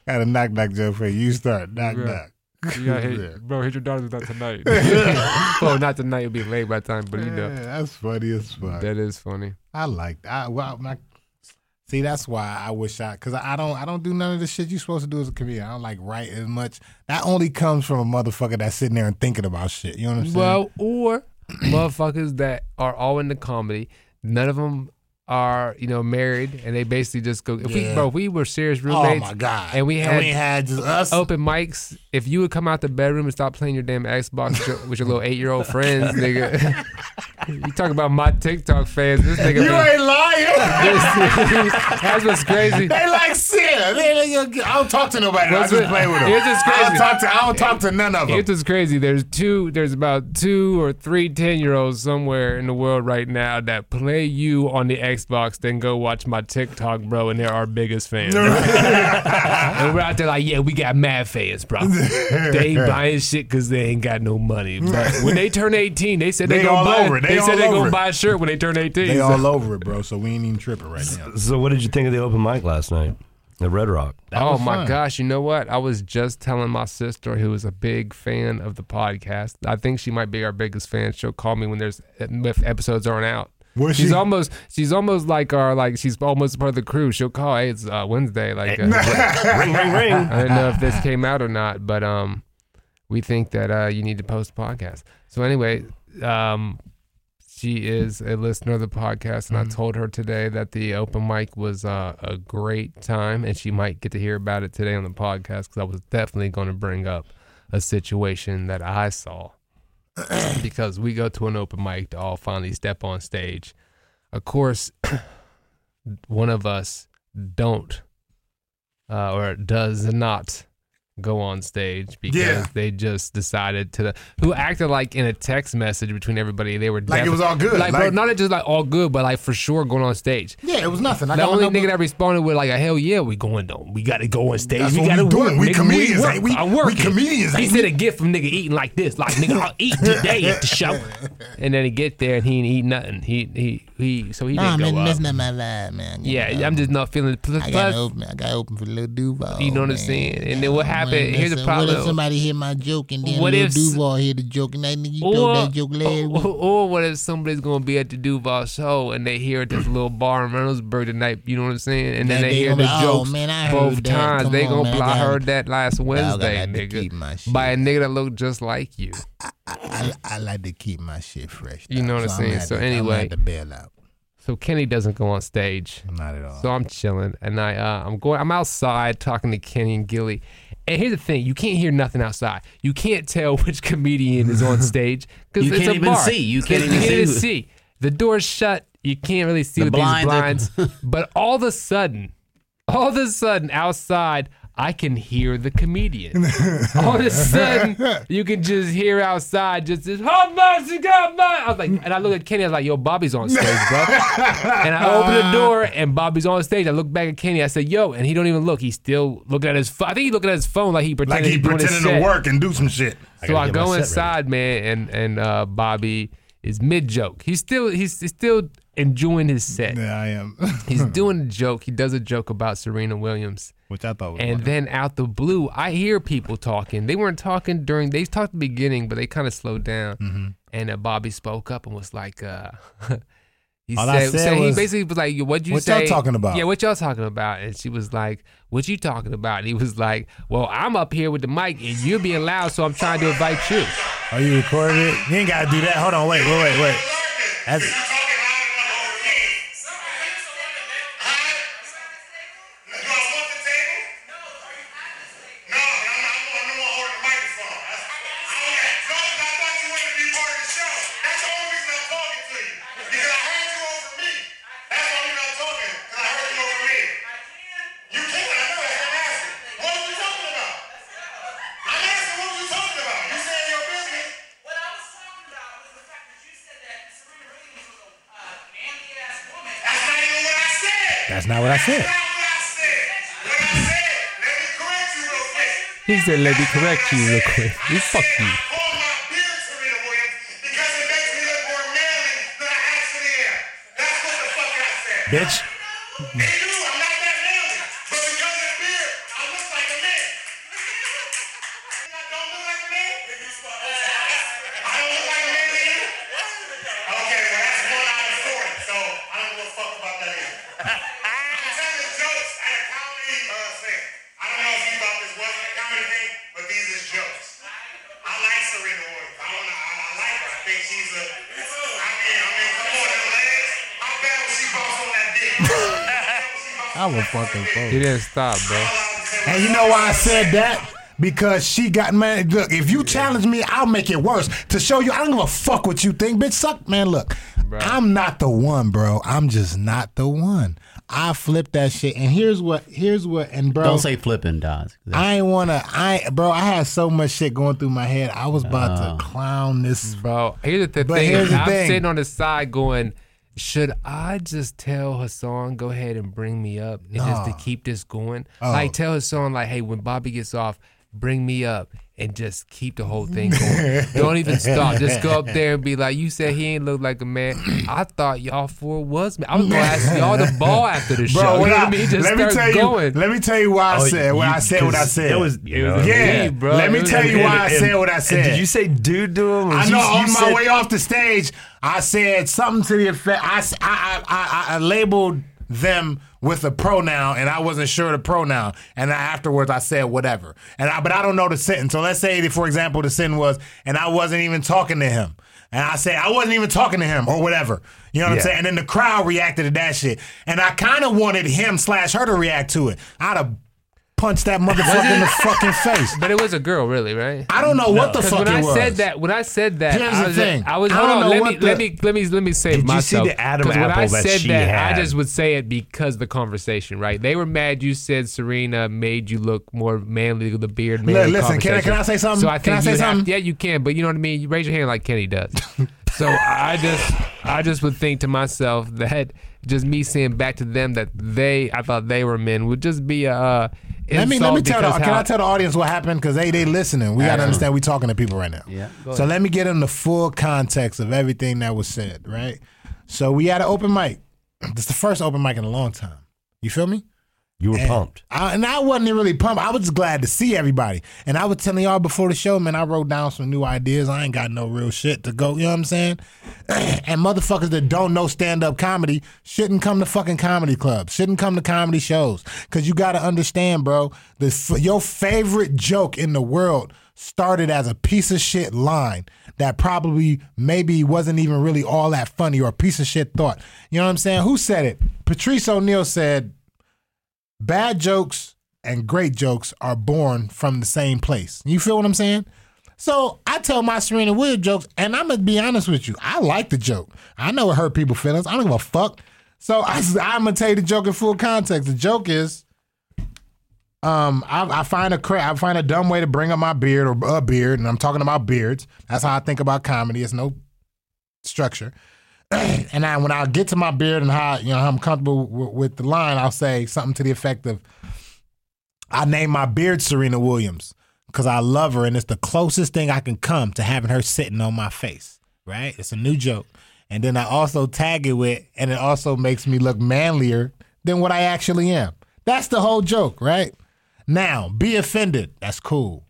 got a knock knock joke for you. You start knock Yeah. knock. You (laughs) got hit, Yeah. bro. Hit your daughter's not tonight. (laughs) (laughs) well, not tonight. It'll be late by the time, but you know Yeah, that's funny as fuck. that is funny. I like that. I, Well, my, see, that's why I wish I, cause I don't, I don't do none of the shit you supposed to do as a comedian. I don't like write as much. That only comes from a motherfucker that's sitting there and thinking about shit. You know what I'm saying? Well, or (coughs) motherfuckers that are all into comedy. None of them are, you know, married, and they basically just go. If we, bro, if we were serious oh roommates, my god! and we had- we had us. open mics. If you would come out the bedroom and stop playing your damn Xbox with your, with your little eight year old friends, nigga. (laughs) you talk about my TikTok fans. This nigga. you ain't lying. (laughs) that's what's crazy. they like. They, they, I don't talk to nobody. I just play with them. here's what's I don't crazy. talk to. I don't talk to none of them. Here's what's crazy. There's two. There's about two or three 10 year olds somewhere in the world right now that play you on the Xbox, then go watch my TikTok, bro, and they're our biggest fans. (laughs) and we're out there like, yeah, we got mad fans, bro. They ain't (laughs) buying shit because they ain't got no money. But when they turn 18, they said they, They gonna buy. over. They They, said they're gonna it. buy a shirt when they turn 18. They So- all (laughs) over it, bro. So we ain't even tripping right now. So, what did you think of the open mic last night at Red Rock? oh my fun. gosh! You know what? I was just telling my sister, who is a big fan of the podcast. I think she might be our biggest fan. She'll call me when there's if episodes aren't out. Was she's she? almost she's almost like our like she's almost part of the crew. She'll call. Hey, it's uh, Wednesday. Like uh, (laughs) ring, ring, ring. I don't know if this came out or not, but um, we think that uh, you need to post a podcast. So anyway, um, she is a listener of the podcast, and I told her today that the open mic was uh, a great time, and she might get to hear about it today on the podcast because I was definitely going to bring up a situation that I saw (clears throat) because we go to an open mic to all finally step on stage. Of course, (clears throat) one of us don't uh, or does not go on stage because Yeah. they just decided to who acted like in a text message between everybody they were Like it was all good. like, bro, Like- not just like all good but like for sure going on stage Yeah, it was nothing. I the only nigga that responded with like a hell yeah we going on we gotta go on stage That's we what gotta we doing. work We nigga. comedians, work. ain't we? I'm We comedians, he said a gift from nigga eating like this like nigga I'll eat (laughs) today at the show and then he get there and he ain't eat nothing he he he so he Nah, didn't man, go that's up not my vibe, man. You yeah know, I'm just not feeling plus, I got open. I got open for Lil Duval. You know what I'm saying? And then what happened- here's the listen, What problem. if somebody hear my joke and then What Lil if Duval hear the joke and that nigga you told that joke last or, (laughs) or what if somebody's gonna be at the Duval show and they hear at this (clears throat) little bar in Reynoldsburg tonight, you know what I'm saying? And then they, they hear the "Oh, jokes man, I both times. Come they on, gonna man, I I heard that last Wednesday, like nigga. By a nigga that looked just like you. I, I like to keep my shit fresh. You know dog, what I'm saying? gonna have So to- I'm gonna anyway. to bail out. So Kenny doesn't go on stage. Not at all. So I'm chilling, and I uh, I'm going. I'm outside talking to Kenny and Gilly. And here's the thing: you can't hear nothing outside. You can't tell (laughs) which comedian is on stage because You it's can't a even bar. see. You can't even, You can't see. see. The door's shut. You can't really see The with blinds these are- blinds. (laughs) but all of a sudden, all of a sudden, outside, I can hear the comedian. all of a sudden, (laughs) you can just hear outside just this. Oh my God, my! I was like, and I look at Kenny. I was like, Yo, Bobby's on stage, bro. and I open the door, and Bobby's on stage. I look back at Kenny. I said, Yo, and he don't even look. He's still looking at his. phone. I think he's looking at his phone like he like pretending he he's doing pretending set. to work and do some shit. So I, gotta get my go set ready. inside, man, and and uh, Bobby is mid joke. He's still he's, he's still enjoying his set. Yeah, I am. He's (laughs) doing a joke. He does a joke about Serena Williams. Which I thought was And then out the blue, I hear people talking. They weren't talking during. They talked at the beginning, but they kind of slowed down. Mm-hmm. And uh, Bobby spoke up and was like, uh, (laughs) he All said, said so he basically was like, "What you "What say? y'all talking about?" Yeah, what y'all talking about?" And she was like, "What you talking about?" And he was like, "Well, I'm up here with the mic and you're being loud, so I'm trying to invite you." Oh, you recorded it? You ain't gotta do that. Hold on, wait, wait, wait, wait. That's real quick. He said, "Let me correct you real quick." You fuck you. I I will fucking phone. He didn't stop, bro. And you know why I said that? Because she got man. Look, if you challenge me, I'll make it worse to show you. I don't give a fuck what you think, bitch. Suck, man. Look, Bro. I'm not the one, bro. I'm just not the one. I flipped that shit, and here's what. Here's what. And bro, Don't say flipping, Dodge. I ain't wanna. I bro. I had so much shit going through my head. I was about to oh. clown this. Bro, here's the But thing. here's the I'm thing. sitting on the side going, should I just tell Hassan, go ahead and bring me up and just to keep this going? Oh. Like tell Hassan, like, hey, when Bobby gets off, bring me up and just keep the whole thing (laughs) going. Don't even stop. Just go up there and be like, you said he ain't look like a man. I thought y'all four was man. I was gonna ask y'all the (laughs) ball after the show. Bro, you when know I, what I mean? Just let me tell going. you. Let me tell you why I Oh, said. When you- I said what I 'cause said. It was, It you was know, a yeah. me, bro. Let me tell you me. why I And- said what I said. Did you say dude to him? I know you on my said- way off the stage, I said something to the effect. I I I labeled them with a pronoun, and I wasn't sure the pronoun. And I, afterwards, I said whatever. And I, but I don't know the sentence. So let's say, that, for example, the sentence was, and I wasn't even talking to him. And I said I wasn't even talking to him or whatever. You know what I'm saying? And then the crowd reacted to that shit. And I kind of wanted him slash her to react to it. I'd have punched that motherfucker in the (laughs) fucking face. But it was a girl, really, right? I don't know what the Because fuck when it I was. said that, when I said that, Here's I the was, thing. I was I hold don't on. know Let what me, the- let me let me let me save Did you see myself. the Adam 'Cause when I apple that said she that, I just would say it because of the conversation, right? They were mad. You said Serena made you look more manly with the beard. Manly listen, can I- can I say something? So I Can I say you have- something? yeah, you can, but you know what I mean. You raise your hand like Kenny does. (laughs) so I just I just would think to myself that just me saying back to them that they I thought they were men would just be a. Uh, Let me let me tell the, can I tell the audience what happened because they they listening. We gotta understand we talking to people right now. Yeah, So let me get them the full context of everything that was said. Right. So we had an open mic. This is the first open mic in a long time. You feel me? You were And pumped. I, and I wasn't really pumped. I was just glad to see everybody. And I was telling y'all before the show, man, I wrote down some new ideas. I ain't got no real shit to go. You know what I'm saying? (clears throat) and motherfuckers that don't know stand up comedy shouldn't come to fucking comedy clubs. Shouldn't come to comedy shows. Cause you got to understand, bro. The your favorite joke in the world started as a piece of shit line that probably maybe wasn't even really all that funny or a piece of shit thought. You know what I'm saying? Who said it? Patrice O'Neal said bad jokes and great jokes are born from the same place. You feel what I'm saying? So I tell my Serena Williams jokes, and I'm gonna be honest with you. I like the joke. I know it hurt people's feelings. I don't give a fuck. So I, (laughs) I'm gonna tell you the joke in full context. The joke is, um, I, I find a cra- I find a dumb way to bring up my beard or a beard, and I'm talking about beards. That's how I think about comedy. It's no structure. (clears throat) and I, when I get to my beard and how you know how I'm comfortable w- with the line, I'll say something to the effect of, "I name my beard Serena Williams because I love her, and it's the closest thing I can come to having her sitting on my face." Right? It's a new joke, and then I also tag it with, and it also makes me look manlier than what I actually am. That's the whole joke, right? Now, be offended. That's cool.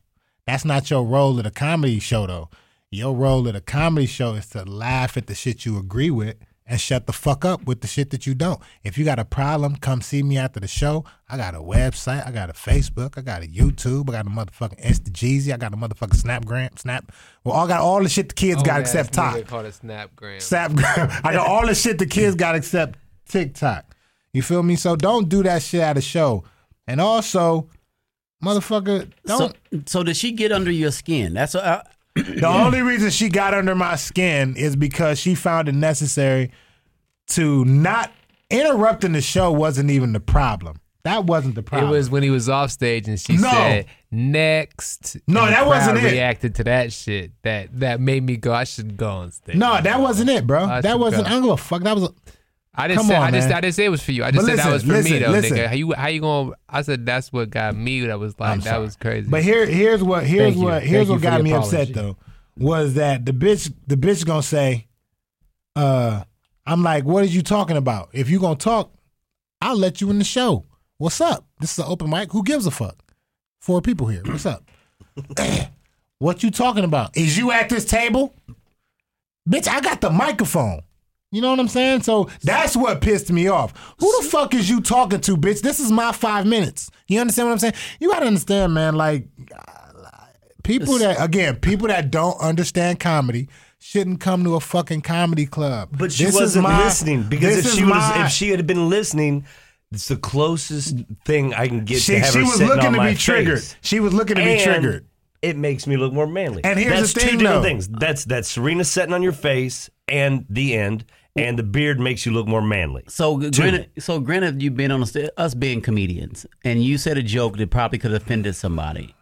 That's not your role at a comedy show, though. Your role at a comedy show is to laugh at the shit you agree with and shut the fuck up with the shit that you don't. If you got a problem, come see me after the show. I got a website, I got a Facebook, I got a YouTube, I got a motherfucking Insta Jeezy, I got a motherfucking Snapgram, Snap. Well, I got all the shit the kids oh, got except Top. Called a Snapgram. Snapgram. (laughs) I got all the shit the kids got except TikTok. You feel me? So don't do that shit at a show. And also, motherfucker, don't. so did she get under your skin? That's what I, the only reason she got under my skin is because she found it necessary to not interrupting the show wasn't even the problem. That wasn't the problem. It was when he was off stage and she No. said next. No, that wasn't it. Reacted to that shit. That that made me go. I should go on stage. no, that wasn't it, bro. I that wasn't. go. I don't give a fuck. That was. A, I didn't Come say on, I just man. I didn't say it was for you. I just But said that was for me listen, though, listen. nigga. How you how you gonna? I said that's what got me. That was like I'm that sorry. was crazy. But here, here's what here's Thank you. what Thank here's you what for got the me upset apology. though was that the bitch the bitch gonna say, uh, I'm like, what are you talking about? If you gonna talk, I'll let you in the show. What's up? This is an open mic. Who gives a fuck? Four people here. What's up? (coughs) what you talking about? Is you at this table? Bitch, I got the microphone. You know what I'm saying? So that's what pissed me off. Who the fuck is you talking to, bitch? This is my five minutes. You understand what I'm saying? You gotta understand, man. Like, people that again, people that don't understand comedy shouldn't come to a fucking comedy club. But she This is wasn't my- listening because if she was, if she had been listening, it's the closest thing I can get she, to have she her was looking to be triggered. She was looking to be triggered. It makes me look more manly. And here's that's the two different though. things. That's that's Serena sitting on your face and the end, and the beard makes you look more manly. So granted, so granted, you've been on a us being comedians, and you said a joke that probably could have offended somebody.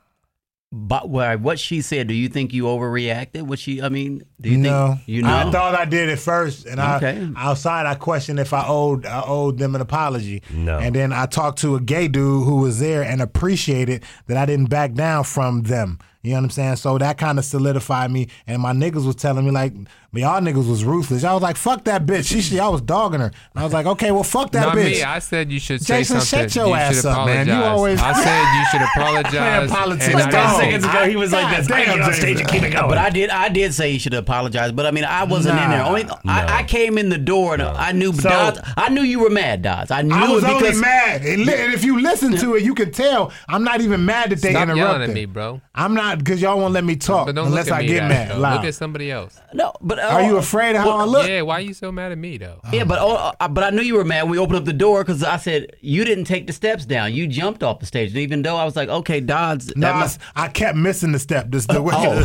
But what she said, do you think you overreacted? What she, I mean, do you no, think you know? I thought I did it first, and Okay. I outside I questioned if I owed I owed them an apology. No. and then I talked to a gay dude who was there and appreciated that I didn't back down from them. You know what I'm saying? So that kind of solidified me. And my niggas was telling me like, but y'all niggas was ruthless. I was like, fuck that bitch. She, she I was dogging her. And I was like, okay, well, fuck that Not bitch. me. I said you should say Jason, something. shut your you ass should up, man. apologize. You always- I said you should (laughs) apologize. Playing politics. and I Go. didn't Five say- seconds ago, he was like God this. I damn, on stage and keep it going. But I did, I did say you should apologize. But I mean, I wasn't in there. Nah. Only, I, I came in the door and I knew, So- Dodds, I knew you were mad, Dodds. I knew I was it only mad, and, li- and if you listen to it, you can tell I'm not even mad that they Stop interrupted. at me, bro. I'm not because y'all won't let me talk But don't unless look at I me get that, mad. though. loud. Look at somebody else. no. But uh, Are you afraid of how I look? Yeah, why are you so mad at me though? Yeah, but oh, uh, but I knew you were mad when we opened up the door because I said you didn't take the steps down. You jumped off the stage, and even though I was like, okay, Dodds. No, I, must- I kept missing the step. This (laughs) (laughs) the way. Oh.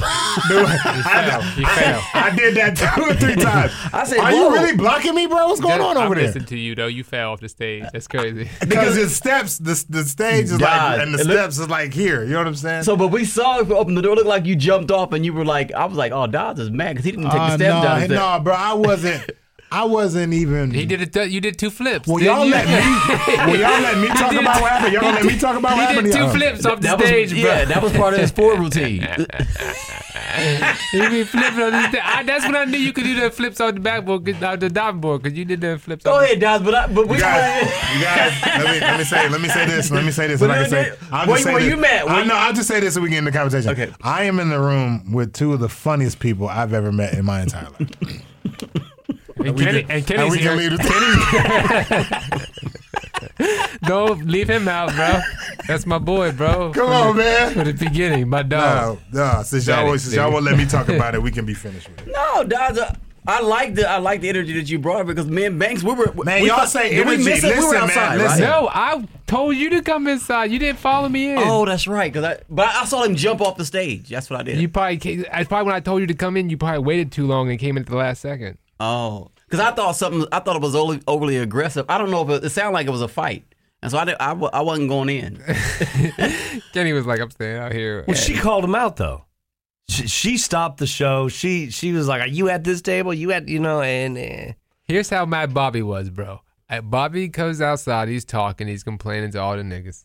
the way- I, You failed. I did that two or three (laughs) times. I said, "Are you whoa. really blocking me, bro? What's going on I'm over there?" listening to you though. You fell off the stage. That's crazy. Because the steps, the the stage is God, like, and the it look- steps is like here. You know what I'm saying? So, but we saw if we opened the door, it looked like you jumped off, and you were like, I was like, oh, Dodds is mad because he didn't take the Uh, steps no, down. the no, steps. bro, I wasn't. I wasn't even. he did it. You did two flips. Well, y'all you? let me. Well, y'all let me (laughs) talk about what happened. Y'all gonna let me talk about what He happened. did two Yeah. flips off the That was, stage, bro. yeah, that was part of his four routine. (laughs) He be flipping on the stage. I, that's when I knew you could do the flips off the backboard, 'cause- uh, the diving board, because you did the flips. Go on ahead, Dodds, but I, but we. You guys, you guys, let me let me say let me say this. Let me say this. But and I can then- say, I'll just you- say were you mad? Were I know. I'll just say this so we get in the conversation. Okay. I am in the room with two of the funniest people I've ever met in my entire life. (laughs) And, Kenny, can- and Kenny's and we here. can leave the Don't (laughs) leave him out, bro. That's my boy, bro. Come on, man. From the beginning, my dog. No, no. Since y'all, Got since y'all won't let me talk (laughs) about it, we can be finished with it. No, Dodds. Uh, I like the I like the energy that you brought because me and Banks we were Man, we y'all thought- say did we energy. miss it? we were Listen, man, outside, listen. right? No, I told you to come inside. You didn't follow me in. Oh, that's right. Cause I but I saw him jump off the stage. That's what I did. You probably came, I probably when I told you to come in, you probably waited too long and came in at the last second. Oh, because I thought something. I thought it was overly, overly aggressive. I don't know if it, it sounded like it was a fight, and so I did, I, I wasn't going in. (laughs) Kenny was like, "I'm staying out here." Well, she called him out though. She, she stopped the show. She she was like, "Are you at this table? You at you know?" And eh. Here's how mad Bobby was, bro. Uh, Bobby comes outside, he's talking, he's complaining to all the niggas.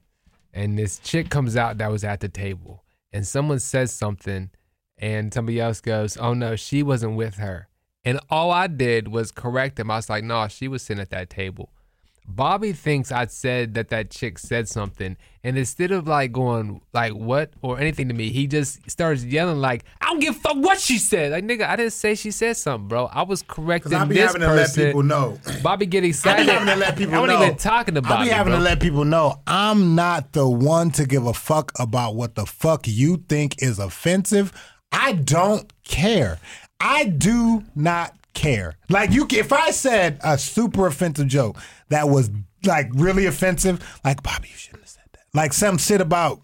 And this chick comes out that was at the table. And someone says something, and somebody else goes, Oh no, she wasn't with her. And all I did was correct him. I was like, No, she was sitting at that table. Bobby thinks I said that that chick said something, and instead of like going like what or anything to me, he just starts yelling like, "I don't give a fuck what she said." Like nigga, I didn't say she said something, bro. I was correcting I be this having to let person. people know. (clears throat) Bobby get I be having to let people know. I wasn't even talking about it. I be having bro. to let people know I'm not the one to give a fuck about what the fuck you think is offensive. I don't care. I do not care. Like you, if I said a super offensive joke that was like really offensive, like Bobby, you shouldn't have said that. Like some shit about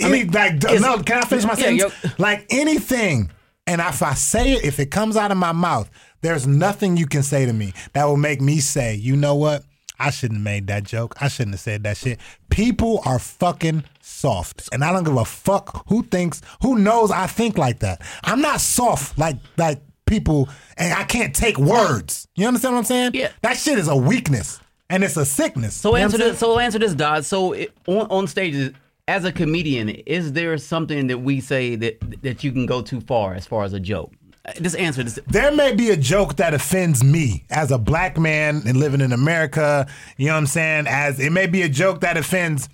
any like no. Can I finish my Yeah, sentence? yo- like anything. And if I say it, if it comes out of my mouth, there's nothing you can say to me that will make me say, you know what? I shouldn't have made that joke. I shouldn't have said that shit. People are fucking soft. And I don't give a fuck who thinks, who knows I think like that. I'm not soft like like people and I can't take words. You understand what I'm saying? Yeah. That shit is a weakness and it's a sickness. So You answer this. So answer this, Dod. So it, on on stage, as a comedian, is there something that we say that that you can go too far as far as a joke? Uh, Just answer this. there may be a joke that offends me as a black man and living in America. You know what I'm saying? As it may be a joke that offends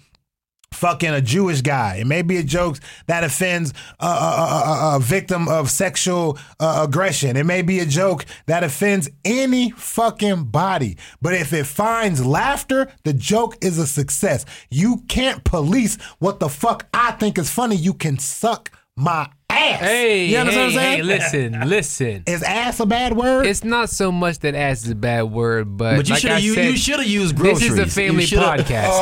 fucking a Jewish guy. It may be a joke that offends a, a, a, a- victim of sexual uh, aggression. It may be a joke that offends any fucking body. But if it finds laughter, the joke is a success. You can't police what the fuck I think is funny. You can suck my ass. Hey, you understand hey, what I'm hey, listen, (laughs) listen. Is ass a bad word? It's not so much that ass is a bad word, but, But you like should have you, you should have used groceries. this is a family shoulda- podcast.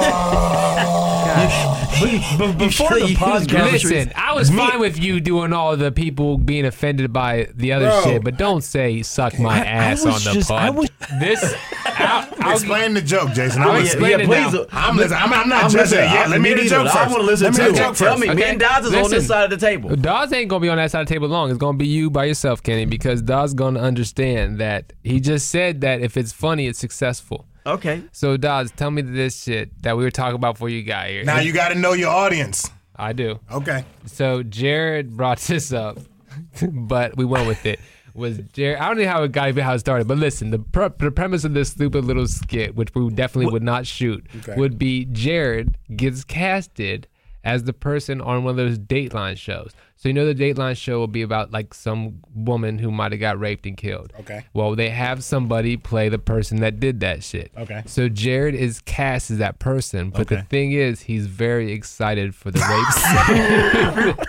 (laughs) But before the podcast. Listen, I was fine with you doing all the people being offended by the other Bro. shit, but don't say "suck my I- I ass" was on the just- pod. I was- this, I'll, I'll, Explain the joke, Jason. I'll I'm explain listening. it yeah, please. I'm listening. I'm, I'm not I'm judging. Yeah, let me me hear the neither. joke I first. wanna listen let me hear the joke Tell first. me. Me and Dodds is on this side of the table. Dodds ain't gonna be on that side of the table long. It's gonna be you by yourself, Kenny, because Dodds gonna understand that he just said that if it's funny, it's successful. Okay. So Dodds, tell me this shit that we were talking about before you got here. Now you got to know your audience. I do. Okay. So Jared brought this up, (laughs) but we went with it. Was Jared? I don't know how it got how it started, but listen, the pre- the premise of this stupid little skit, which we definitely would not shoot, would be Jared gets casted as the person on one of those Dateline shows. So you know the Dateline show will be about like some woman who might have got raped and killed. Okay. Well, they have somebody play the person that did that shit. Okay. So Jared is cast as that person, but the thing is, he's very excited for the rape (laughs)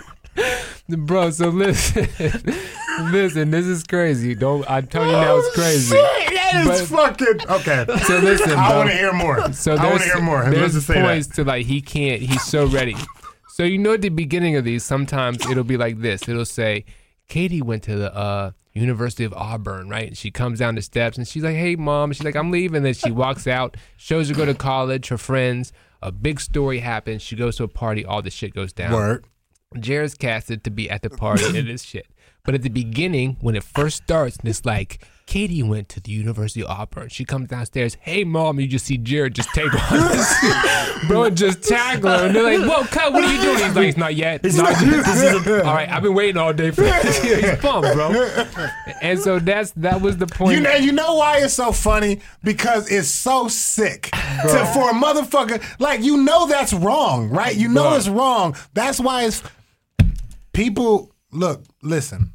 scene. (laughs) Bro, so listen, listen. This is crazy. Don't I'm telling you now, it's crazy. That is fucking okay. So listen, I want to hear more. So I there's, want to hear more. There's Let's just say points to like he can't. He's so ready. So you know at the beginning of these, sometimes it'll be like this. It'll say, Katie went to the uh, University of Auburn, right? And she comes down the steps and she's like, "Hey, mom." She's like, "I'm leaving." Then she walks out, shows her go to college, her friends. A big story happens. She goes to a party. All the shit goes down. Word. Jared's casted to be at the party and this shit. But at the beginning, when it first starts, and it's like, Katie went to the University of Auburn. She comes downstairs. Hey, mom, you just see Jared just take on this. (laughs) Bro, and just tackle her. And they're like, whoa, cut, what are you doing? He's like, it's not yet. It's not yet. all right, I've been waiting all day for this. (laughs) He's pumped, bro. And so that's that was the point. You know, you know why it's so funny? Because it's so sick to, for a motherfucker. Like you know that's wrong, right? You know Bro. it's wrong. That's why it's people. Look, listen.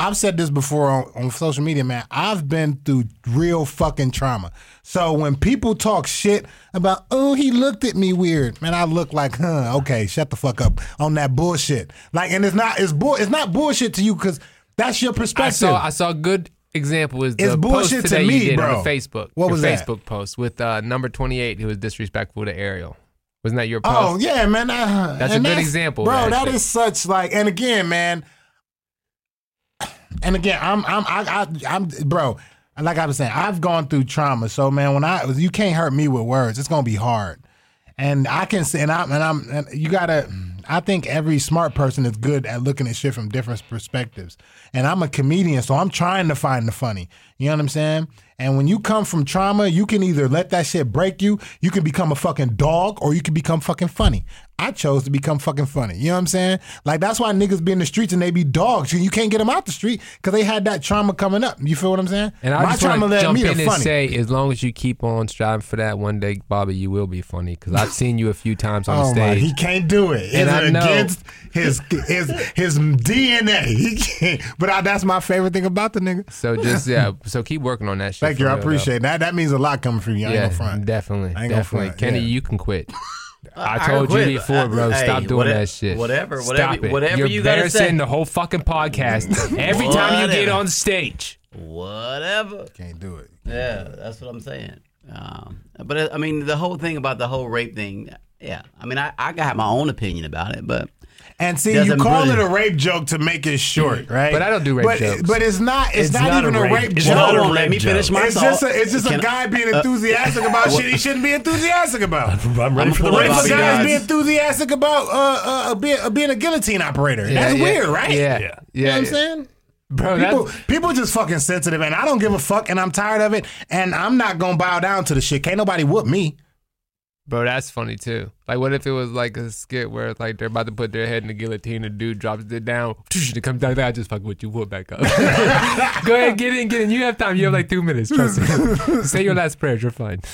I've said this before on, on social media, man. I've been through real fucking trauma. So when people talk shit about, oh, he looked at me weird, man, I look like, huh, okay, shut the fuck up on that bullshit. Like, and it's not, it's bull, it's not bullshit to you because that's your I perspective. saw I saw a good example is the It's post bullshit to today me, you did bro. on Facebook. What was that? Facebook post with uh, number twenty eight who was disrespectful to Ariel. Wasn't that your post? Oh yeah, man. Uh, That's a good example, bro. man. That is such like, and again, man. And again, I'm, I'm, I, I, I'm, bro. Like I was saying, I've gone through trauma. So man, when I, you can't hurt me with words. It's gonna be hard. And I can say, and I'm, and I'm, and you gotta. I think every smart person is good at looking at shit from different perspectives. And I'm a comedian, so I'm trying to find the funny. You know what I'm saying? And when you come from trauma, you can either let that shit break you, you can become a fucking dog, or you can become fucking funny. I chose to become fucking funny. You know what I'm saying? Like that's why niggas be in the streets and they be dogs. You can't get them out the street because they had that trauma coming up. You feel what I'm saying? And I My just trauma led jump me to and funny. say, as long as you keep on striving for that, one day, Bobby, you will be funny. Because I've seen you a few times on Oh the my, stage. he can't do it. And It's against his his his DNA. He can't. But I, that's my favorite thing about the nigga. so just yeah, (laughs) so keep working on that shit. Thank you. I real, though. appreciate that. That means a lot coming from you. I ain't Yeah, gonna front. definitely, I ain't definitely. front, Kenny, yeah. you can quit. (laughs) I I told you before, bro. Hey, Stop doing whatever- that shit. whatever, Stop whatever- it. whatever You're you gotta say. the whole fucking podcast (laughs) every time you get on stage. Whatever. Can't do it. Yeah, that's what I'm saying. Um, but uh, I mean, the whole thing about the whole rape thing. Yeah, I mean, I, I got my own opinion about it, but And see, you Doesn't call really- it a rape joke to make it short, right? But I don't do rape but, jokes. But it's not. It's, It's not, not even a a rape- rape, it's joke. not a hold on, let rape me finish joke. my It's thought. just a, it's just a Can- guy being enthusiastic about (laughs) shit he shouldn't be enthusiastic about. I'm ready I'm for the full Rape Bobby a guy Dodds. be enthusiastic about uh, uh, being, uh, being a guillotine operator. That's yeah, weird, right? Yeah, Yeah. yeah. You know what I'm saying? Bro, People, people just fucking sensitive, and I don't give a fuck, and I'm tired of it, and I'm not gonna bow down to the shit. Can't nobody whoop me. Bro, that's funny too. Like, what if it was like a skit where like they're about to put their head in the guillotine, and dude drops it down, it comes down, I just fuck with you, whoop back up. (laughs) Go ahead, get in, get in. You have time. You have like two minutes. Trust me. (laughs) Say your last prayers. You're fine. (laughs)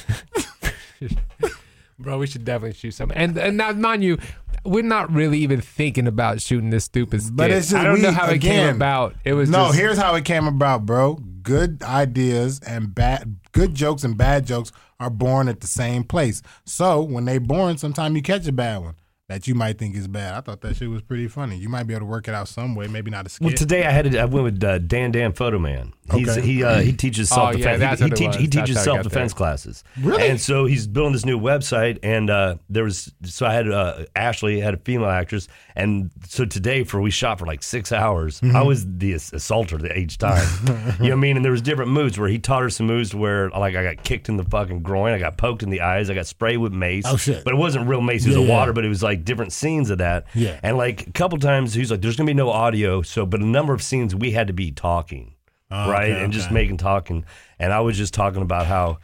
Bro, we should definitely shoot something. And and now, mind you, we're not really even thinking about shooting this stupid skit. But it's just I don't know we- how it came about. It was No, just, here's how it came about, bro. Good ideas and bad, good jokes and bad jokes are born at the same place. So when they born, sometimes you catch a bad one that you might think is bad. I thought that shit was pretty funny. You might be able to work it out some way, maybe not a skit. Well, today I had to, I went with uh, Dan Dan Photo Man. He's, Okay. He uh, he teaches Oh, self yeah, defense. that's he, he, teach, he teaches how I got self defense classes. Really? And so he's building this new website, and uh, there was so I had uh, Ashley had a female actress, and so today for we shot for like six hours. Mm-hmm. I was the assaulter the each time. (laughs) you know what I mean? And there was different moves where he taught her some moves where like I got kicked in the fucking groin, I got poked in the eyes, I got sprayed with mace. Oh, shit. But it wasn't real mace; it was Yeah, a yeah. water, but it was like different scenes of that. Yeah. And like a couple times, he's like, "There's gonna be no audio." So, but a number of scenes we had to be talking, Oh, right, okay, and just okay. making talking. And I was just talking about how.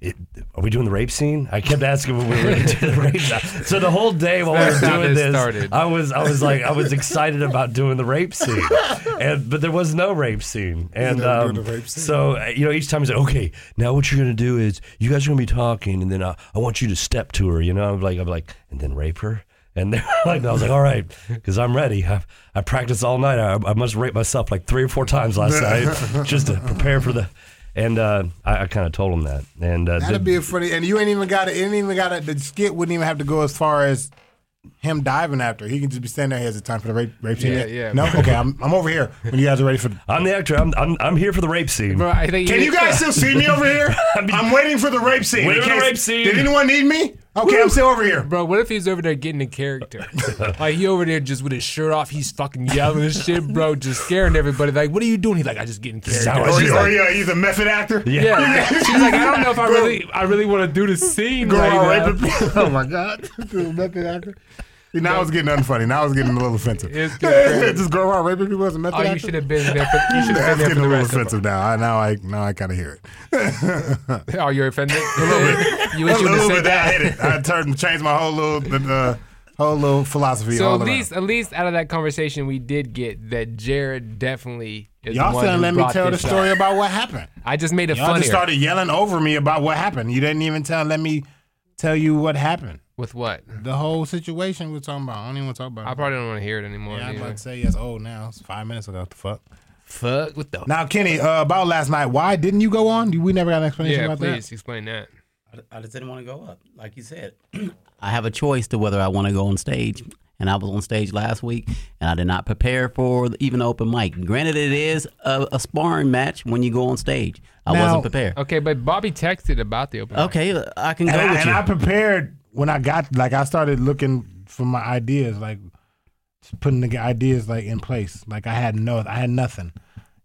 It, are we doing the rape scene? I kept asking when we were going to do the rape (laughs) scene. So the whole day while we were doing this started. I was I was like I was (laughs) excited about doing the rape scene, and but there was no rape scene. And um, rape scene. so uh, you know each time he's like, okay, now what you're gonna do is you guys are gonna be talking, and then uh, I want you to step to her. You know, I'm like I'm like, and then rape her. And (laughs) they're like, I was like, all right, because I'm ready. I, I practiced all night. I, I must rape myself like three or four times last (laughs) night just to prepare for the. And uh, I, I kind of told him that. And uh, That'd the- be a funny, and you ain't even got it. Ain't even got it. The skit wouldn't even have to go as far as him diving after. He can just be standing there. He has the time for the rape, rape scene. Yeah, yeah. No, okay, I'm, I'm over here when you guys are ready for. The, I'm the actor. I'm, I'm I'm here for the rape scene. Bro, I think can you guys (laughs) still see me over here? I'm waiting for the rape scene. Waiting for the rape scene. Did anyone need me? Okay, I'm still over here. Bro, what if he's over there getting in character? (laughs) like he over there just with his shirt off, he's fucking yelling and shit, bro, just scaring everybody. Like, what are you doing? He's like, I just getting in character. how I Or, She's or like- yeah, he's a method actor. Yeah. yeah, (laughs) she's like, I don't know if I really, I really want to do the scene Go right now. (laughs) Oh my god, method actor. See, now it's getting unfunny. Now it's getting a little offensive. It's good. just go around raping people as a method Oh, you should have been there. For, you (laughs) should have been there getting for a the little rest of offensive now. I, now I now I kind of hear it. (laughs) Oh, you're offended. (laughs) a little bit. You wish a you would said bit. I that. hit it. I turned changed my whole little uh, whole little philosophy. So all at around. least, at least out of that conversation, we did get that Jared definitely is y'all the who let me tell the story up. about what happened. I just made it Y'all funnier. just started yelling over me about what happened. You didn't even tell. Let me tell you what happened. With what? The whole situation we're talking about. I don't even want to talk about. it. I probably don't want to hear it anymore. Yeah, I'm about to say yes. Oh, now it's five minutes ago. What the fuck? Fuck. What the? Now, Kenny, uh, about last night. Why didn't you go on? We never got an explanation about that. yeah, about please explain that. I just didn't want to go up, like you said. (clears throat) I have a choice to whether I want to go on stage, and I was on stage last week, and I did not prepare for even open mic. Granted, it is a, a sparring match when you go on stage. I Now- wasn't prepared. Okay, but Bobby texted about the open. mic. Okay, I can that. go And, I, with and you. I prepared when I got like I started looking for my ideas, like putting the ideas like in place. Like I had no, I had nothing.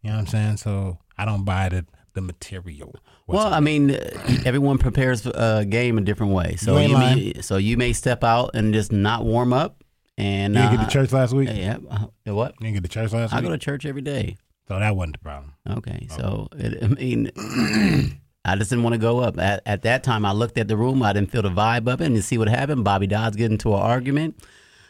You know what I'm saying? So I don't buy the the material. Well, I mean, uh, (clears throat) everyone prepares a game a different way. So You you may, so you may step out and just not warm up. And you didn't uh, get to church last week. Yeah. uh, what? You didn't get to church last I week. I go to church every day. so that wasn't the problem. Okay, so it, I mean, (clears throat) I just didn't want to go up. At, at that time, I looked at the room. I didn't feel the vibe of it, and to see what happened. Bobby Dodds get into an argument.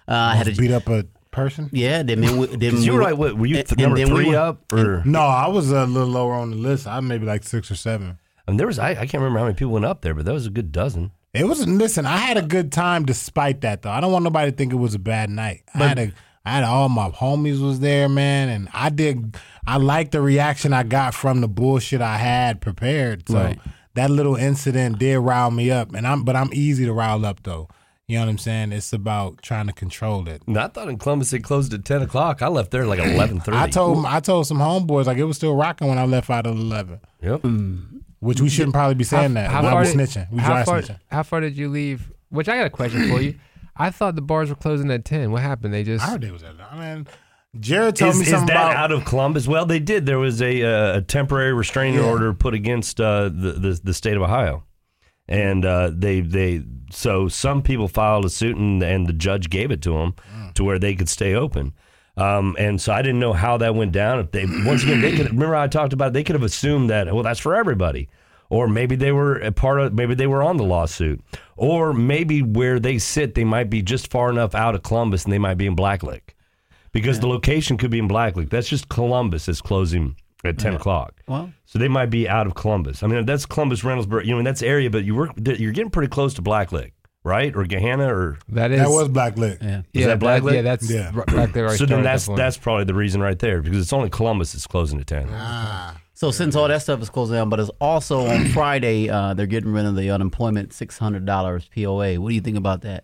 Uh, I had to, beat up a person. yeah. Then, we- then (laughs) you we were were- like, what, were you th- and number then we three were- up? Or No, I was a little lower on the list. I maybe like six or seven. I mean, there was, I, I can't remember how many people went up there, but that was a good dozen. It was listen. I had a good time despite that though. I don't want nobody to think it was a bad night. I had a, I had all my homies was there, man, and I did. I liked the reaction I got from the bullshit I had prepared. So Right. that little incident did rile me up, and I'm but I'm easy to rile up though. You know what I'm saying? It's about trying to control it. And I thought in Columbus it closed at 10 o'clock. I left there like (clears throat) 11.30. I told I told some homeboys like it was still rocking when I left out at eleven. Yep. Hmm. Which we shouldn't probably be saying that. how I far was did- snitching. We how dry far, snitching. how far did you leave? Which I got a question for you. I thought the bars were closing at ten. What happened? They just I heard they was at. I mean, Jared told Is, me is that about. out of Columbus? Well, they did. There was a, uh, a temporary restraining Yeah. order put against uh, the, the the state of Ohio, and uh, they they so some people filed a suit and, and the judge gave it to them Mm. to where they could stay open. Um, and so I didn't know how that went down. If they once again they could remember I talked about it, they could have assumed that well that's for everybody, or maybe they were a part of maybe they were on the lawsuit, or maybe where they sit they might be just far enough out of Columbus and they might be in Blacklick, because the location could be in Blacklick. That's just Columbus is closing at ten o'clock. Well, So they might be out of Columbus. I mean, that's Columbus, Reynoldsburg. You know, that's area, but you work. You're getting pretty close to Blacklick, right? Or Gahanna, or That is That was Blacklick. yeah. yeah, that that Blacklick? yeah, that's Yeah. r- right there. Right so then that's that that's probably the reason right there because it's only Columbus that's closing at ten. Ah. So since all that stuff is closed down, but it's also on (clears throat) Friday, uh, they're getting rid of the unemployment six hundred dollars POA. What do you think about that?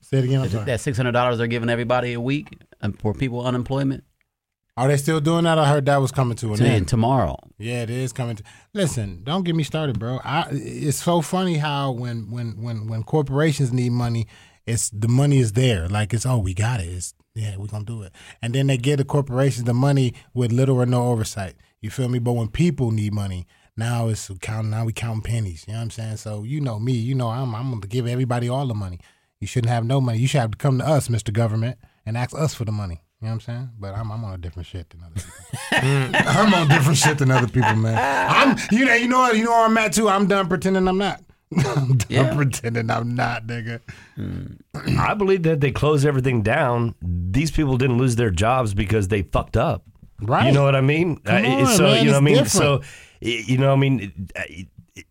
Say it again. I'm sorry. That six hundred dollars they're giving everybody a week um, for people unemployment. Are they still doing that? I heard that was coming to an And end. tomorrow, Yeah, it is coming. To, listen, don't get me started, bro. I, it's so funny how when when when when corporations need money, it's the money is there. Like it's oh we got it. It's yeah we gonna do it, and then they give the corporations the money with little or no oversight. You feel me? But when people need money, now it's counting. Now we counting pennies. You know what I'm saying? So you know me. You know I'm I'm gonna give everybody all the money. You shouldn't have no money. You should have to come to us, Mr. Government, and ask us for the money. You know what I'm saying? But I'm I'm on a different shit than other people. (laughs) Mm, I'm on different shit than other people, man. I'm you know you know what you know where I'm at too. I'm done pretending I'm not. (laughs) I'm done Yeah. pretending I'm not, nigga. Mm. I believe that they closed everything down. These people didn't lose their jobs because they fucked up. Right. You know what I mean? Come Uh, on, so man, you know what I mean. different. So you know what I mean. Uh,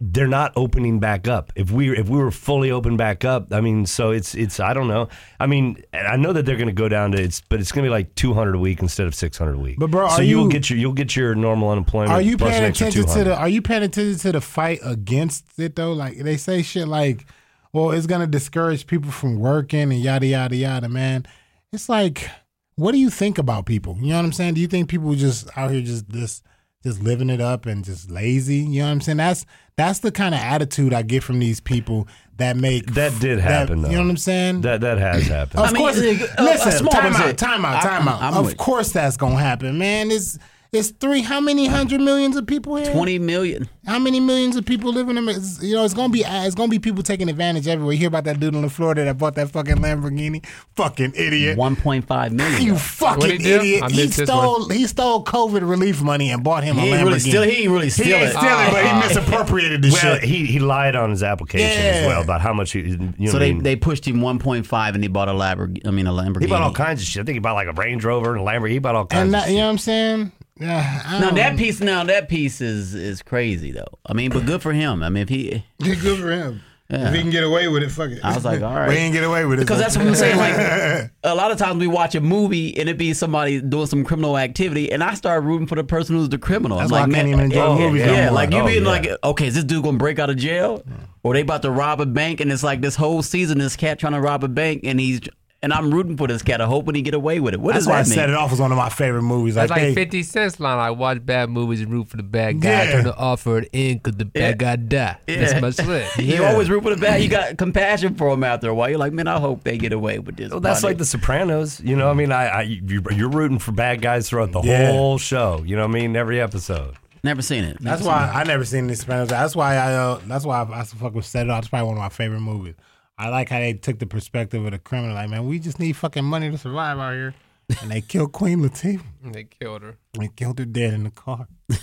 They're not opening back up. If we if we were fully open back up, I mean, so it's it's I don't know. I mean, I know that they're going to go down to it's, but it's going to be like two hundred a week instead of six hundred a week. But, bro, so are you'll get your you'll get your normal unemployment. Are you paying attention to the Are you paying attention to the fight against it though? Like they say shit like, "Well, it's gonna discourage people from working and yada yada yada." Man, it's like, what do you think about people? You know what I'm saying? Do you think people just out here just this just living it up and just lazy? You know what I'm saying? That's that's the kind of attitude I get from these people that make That did happen, though. You know what I'm saying? That that has (clears throat) happened. Of I mean, course. uh, a- a listen, small time out, time out, time out. I'm- I'm of course that's gonna happen, man. It's it's three. How many hundred millions of people here? twenty million. How many millions of people live in America? You know, it's gonna be it's gonna be people taking advantage everywhere. You hear about that dude in Florida that bought that fucking Lamborghini? Fucking idiot. One point five million. You fucking he idiot. He stole he stole COVID relief money and bought him He a Lamborghini. really steal. He ain't really He steal ain't it. stealing, but he ah. misappropriated the well, shit. he he lied on his application as well about how much he. You know So what I they, mean? they pushed him 1.5 and he bought a Lamborghini. I mean a Lamborghini. He bought all kinds of shit. I think he bought like a Range Rover and a Lamborghini. He bought all kinds and of that, shit. you know what I'm saying? Yeah, I Now that piece, now that piece is is crazy though. I mean, but good for him. I mean, if he, (laughs) good for him. Yeah. If he can get away with it, fuck it. I was like, all (laughs) right. We ain't get away with it. because that's what I'm saying. Like (laughs) a lot of times we watch a movie and it be somebody doing some criminal activity, and I start rooting for the person who's the criminal. That's I'm why like, I can't man, even enjoy oh, movies Yeah, no like you Oh, being yeah. like, okay, is this dude gonna break out of jail, or they about to rob a bank, and it's like this whole season this cat trying to rob a bank, and he's and I'm rooting for this cat, I hope when he get away with it. What That's does why I that mean? set it off as one of my favorite movies. That's like, like they- 50 Cent's line. I watch bad movies and root for the bad guy. Yeah. Turn the offer it in because the bad guy die. That's my shit. (laughs) You always root for the bad. You got compassion for him after a while. You're like, man, I hope they get away with this. Well, that's buddy." like The Sopranos. You know, I mean, I, I you- you're rooting for bad guys throughout the Yeah. whole show. You know, what I mean, every episode. never seen it. That's why I never seen The Sopranos. That's why I. Uh, that's why I, I fuck with set it off. It's probably one of my favorite movies. I like how they took the perspective of the criminal. Like, man, we just need fucking money to survive out here, and they killed Queen Latifah. (laughs) They killed her. They killed her dead in the car. (laughs)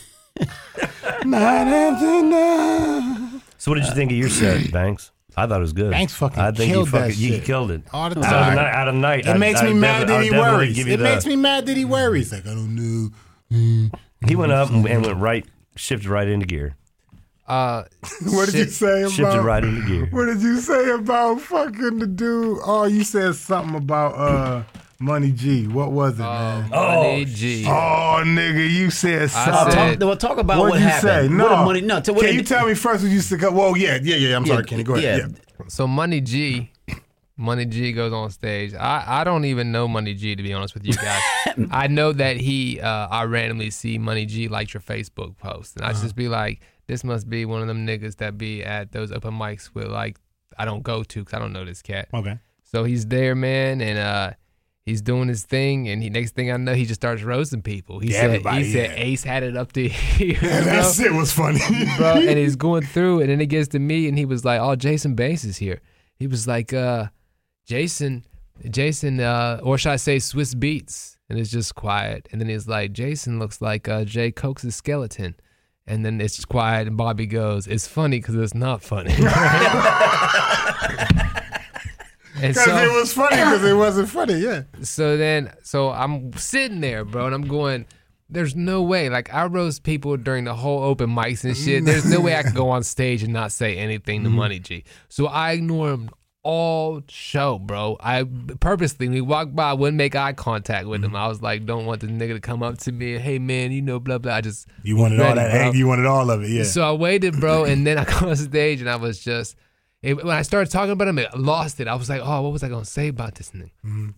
Night after night. So, what did you think of your set, (clears throat) Banks? I thought it was good. Banks fucking I think killed you fucking that you shit. killed it. All the Out of the time. night, out of the night It I- makes I me defi- mad that I'll he definitely worries. give It you the- makes me mad that he worries. Like, I don't know. He went up and, and went right, shifted right into gear. Uh, (laughs) What did you say about? Shifted right into gear. (laughs) What did you say about fucking the dude? Oh, you said something about uh Money G. What was it, man? Money G. Oh, nigga, you said I something. said- Talk, well, talk about What'd what you happened. say? No. the money? No. To, what Can did- you tell me first what you said? Whoa, yeah, yeah, yeah. I'm sorry, Kenny. Go ahead. yeah. Yeah. So Money G, Money G goes on stage. I, I don't even know Money G to be honest with you guys. (laughs) I know that he uh, I randomly see Money G like your Facebook post, and I just be like, this must be one of them niggas that be at those open mics with like I don't go to because I don't know this cat. Okay. So he's there, man, and uh, he's doing his thing. And he next thing I know, he just starts roasting people. He Yeah, said everybody, he said yeah. Ace had it up to (laughs) here, Yeah, that shit was funny. bro. And he's going through, and then it gets to me, and he was like, "Oh, Jason Banks is here." He was like, uh, "Jason, Jason, uh, or should I say Swizz Beatz?" and it's just quiet. And then he's like, Jason looks like uh, Jay Cokes' skeleton. And then it's quiet, and Bobby goes, "It's funny because it's not funny." (laughs) and Because so, it was funny because it wasn't funny. Yeah. so then, so I'm sitting there, bro, and I'm going, there's no way. Like, I roast people during the whole open mics and shit. There's no way I can go on stage and not say anything Mm-hmm. to Money G. So I ignore him all show, bro. I purposely, when he walked by, I wouldn't make eye contact with Mm-hmm. him. I was like, don't want this nigga to come up to me hey, man, you know, blah, blah. I just. You wanted all that. bro. Egg, you wanted all of it. Yeah. So I waited, bro, (clears throat) and then I got on stage and I was just it, when I started talking about him, I lost it. I was like, oh, what was I gonna say about this nigga? Mm-hmm.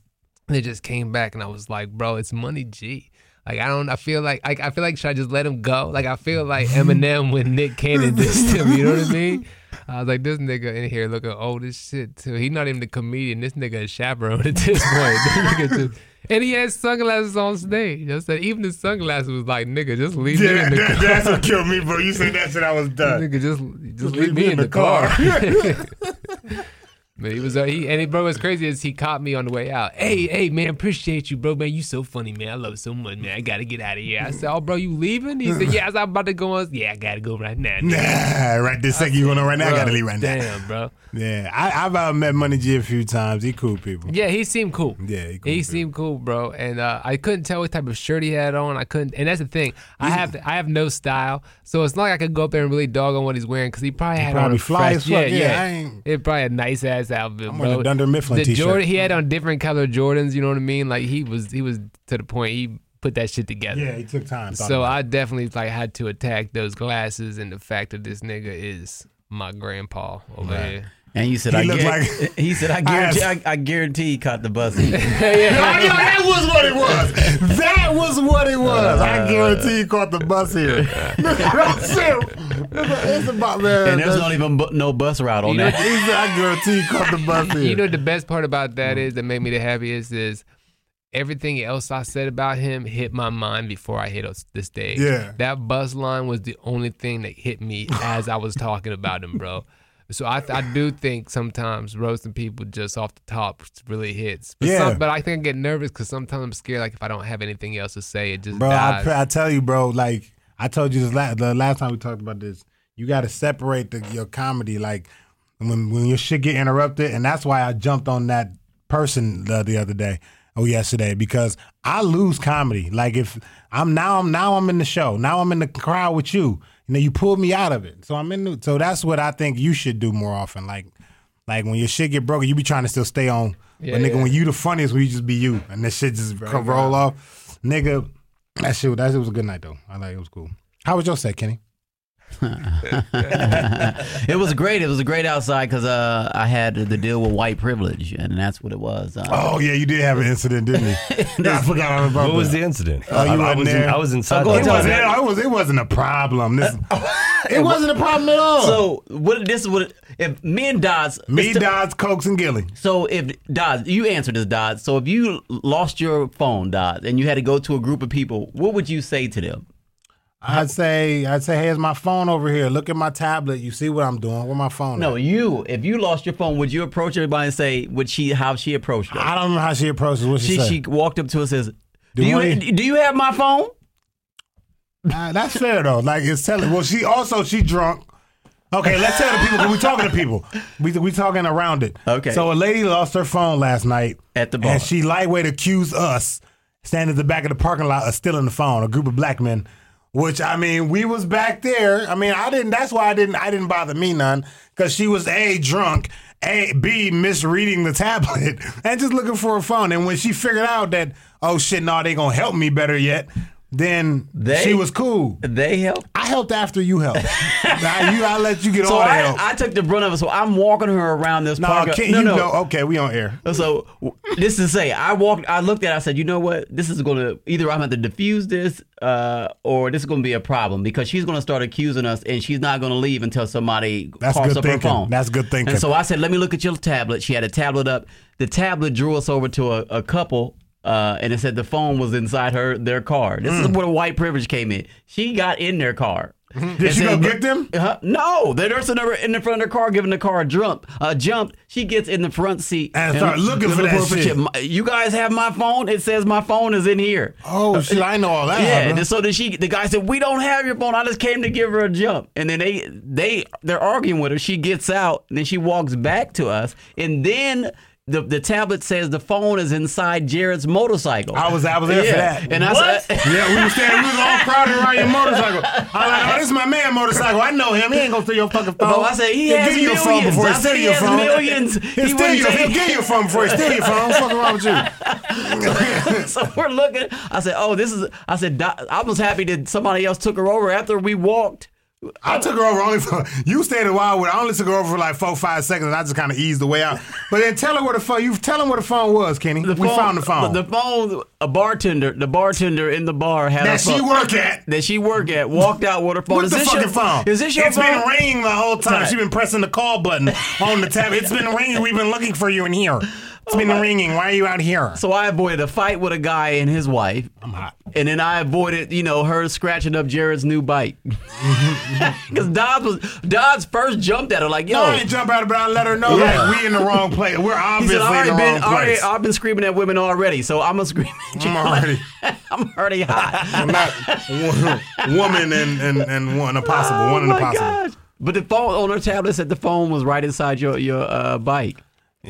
And it just came back, and I was like, bro, it's Money G. Like I don't, I feel like, like I feel like should I just let him go? Like I feel like (laughs) Eminem with Nick Cannon dissed him. You know what I mean? I was like, this nigga in here looking old as shit too. He not even the comedian. This nigga is chaperone at this point. (laughs) This nigga just- and he had sunglasses on stage. I said, even the sunglasses was like, nigga, just leave me in the that- car. that's what killed me, bro. You said that shit, I was (laughs) done. Nigga, just just leave me in the car. (laughs) But he was uh, he and he, bro, what's crazy is he caught me on the way out. Hey, hey, man, appreciate you, bro, man. You so funny, man. I love you so much, man. I gotta get out of here. I said, oh, bro, you leaving? He said, yeah. I was about to go on. Yeah, I gotta go right now. nigga." Nah, right this second you going on right now. I gotta leave right now. Damn, bro. Yeah, I, I've uh, met Money G a few times. He cool people. Yeah, he seemed cool. Yeah, he cool he seemed cool, bro. And uh, I couldn't tell what type of shirt he had on. I couldn't, and that's the thing. I have I have no style, so it's not like I could go up there and really dog on what he's wearing because he probably had probably on a fly fresh, as fuck. Yeah, Yeah, yeah. I ain't- It probably a nice ass outfit, I'm bro. wearing a Dunder Mifflin the t-shirt. Jordan, he had on different color Jordans. You know what I mean? Like he was he was to the point. He put that shit together. Yeah, he took time. So I definitely like had to attack those glasses and the fact that this nigga is my grandpa over here. And you said, He I looked guarantee, like- (laughs) he said, I guarantee, I, asked- I guarantee he caught the bus. (laughs) it. I knew that was what it was. That was what it was. I uh, guarantee he caught the bus here. (laughs) That's it. It's about man. and there's not even bu- no bus route on You know, that. He said, I guarantee he caught the bus here. You know the best part about that is that made me the happiest is everything else I said about him hit my mind before I hit us- the stage. Yeah. that buzz line was the only thing that hit me as I was talking about him, bro. So I, I do think sometimes roasting people just off the top really hits. But, Yeah. some, but I think I get nervous because sometimes I'm scared. Like if I don't have anything else to say, it just bro. I, pr- I tell you, bro. Like I told you this last the last time we talked about this. You got to separate the, your comedy. Like when when your shit get interrupted, and that's why I jumped on that person the, the other day. Oh, yesterday because I lose comedy. Like if I'm now I'm now I'm in the show. Now I'm in the crowd with you. You know, you pulled me out of it. So I'm in. The, so that's what I think you should do more often. Like like when your shit get broken, you be trying to still stay on. Yeah, but nigga, yeah. when you the funniest, when you just be you, and this shit just co- roll off, nigga. That shit, that shit was a good night though. I like it, it was cool. How was your set, Kenny? (laughs) it was great. It was a great outside because uh, I had the deal with white privilege, and that's what it was. Uh, Oh yeah, you did have an incident, didn't you? (laughs) I forgot all about What was the incident? Oh, you I, I wasn't in, there? I was inside. go the It wasn't, hotel. it, was, it wasn't a problem. This, (laughs) it wasn't a problem at all. So what? This is what. If me and Dodds, Me, it's Dodds, Cokes, and Gilly. So if Dodds, you answered this, Dodds. So if you lost your phone, Dodds, and you had to go to a group of people, what would you say to them? I'd say, I'd say, hey, here's my phone over here. Look at my tablet. You see what I'm doing? Where my phone? No, at? you. If you lost your phone, would you approach everybody and say would she how she approached it? I don't know how she approaches. What she, She say? she walked up to us and says, "Do Do you do you have my phone?" Uh, that's fair though. Like it's telling. Well, she also she drunk. Okay, let's tell the people. 'cause we talking to people. We we talking around it. Okay. So a lady lost her phone last night At the bar. and she lightweight accused us standing at the back of the parking lot of stealing the phone. A group of black men. Which I mean, we was back there. I mean, I didn't. That's why I didn't. I didn't bother me none because she was a drunk, a b misreading the (laughs) tablet and just looking for a phone. And when she figured out that oh shit, no, they gonna help me better yet, then They- she was cool. They helped. I helped after you helped. (laughs) now you, I let you get So all the I, help. I took the brunt of it. So I'm walking her around this no, park. can you know? Okay, we on air. So this is to say, I walked. I looked at. it, I said, you know what? This is going to either I'm going to diffuse this, uh, or this is going to be a problem because she's going to start accusing us, and she's not going to leave until somebody That's calls good up her phone. That's good thinking. And so I said, let me look at your tablet. She had a tablet up. The tablet drew us over to a, a couple Uh, and it said the phone was inside her their car. This Mm. is where white privilege came in. She got in their car. Did she go get them? Uh, no, they're nursing her in the front of the car, giving the car a jump. A jump. She gets in the front seat And start looking for that shit. My- You guys have my phone. It says my phone is in here. Oh shit! I know all that. Yeah, and so then she, the guy said, "We don't have your phone. I just came to give her a jump." And then they, they, they're arguing with her. She gets out, and then she walks back to us, and then. The, the tablet says the phone is inside Jared's motorcycle. I was I was there yeah. for that. And I said, (laughs) yeah, we were standing, we was all crowded around your motorcycle. I'm like, oh, this is my man motorcycle. I know him. He ain't gonna steal your fucking phone. Bro, I said, he He'll has give you your phone millions. before I he steal your phone. millions. He'll, He steal wouldn't your, take- he'll give you your phone before he steal your phone. What's fucking wrong with you? (laughs) so we're looking. I said, "Oh, this is." I said, "I was happy that somebody else took her over after we walked." I took her over only for you stayed a while with. I only took her over for like four, five seconds. and I just kind of eased the way out. But then tell her where the phone. You tell him where the phone was, Kenny. we phone- found the phone. The phone. A bartender. The bartender in the bar had that a phone. she work at. that she work at walked out with her phone. What's is the this fucking your phone? Is this your It's phone? It's been ringing the whole time. She's been pressing the call button on the tab. It's been ringing. We've been looking for you in here. It's been ringing. Why are you out here? so I avoided a fight with a guy and his wife. I'm hot. And then I avoided, you know, her scratching up Jared's new bike. (laughs) Because Dodds was Dodds first jumped at her like, "Yo." No, I ain't jump out, but I let her know Yeah. like we in the wrong place. We're (laughs) obviously said, "I already in the been, wrong already, place. I've been screaming at women already, so I'm gonna scream at you. I'm already. (laughs) I'm already hot. I'm not wo- woman and and and one impossible. one in oh the possible. gosh. But the phone on her tablet said the phone was right inside your your uh, bike.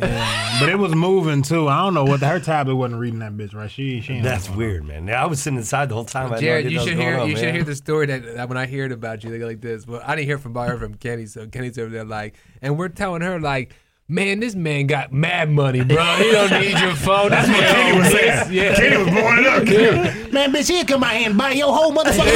But it was moving too. I don't know what her tablet wasn't reading that bitch right. She she. That's weird, man. I was sitting inside the whole time. I Jared, idea you was should hear on, you should hear the story that, that when I heard about you, they go like this. Well, I didn't hear from I heard from Kenny, so Kenny's over there like, and we're telling her like, man, this man got mad money, bro. He don't need your (laughs) phone. That's what Kenny was saying. Yeah. Kenny was blowing it up. Man, bitch, he'll come out here and buy your whole motherfucking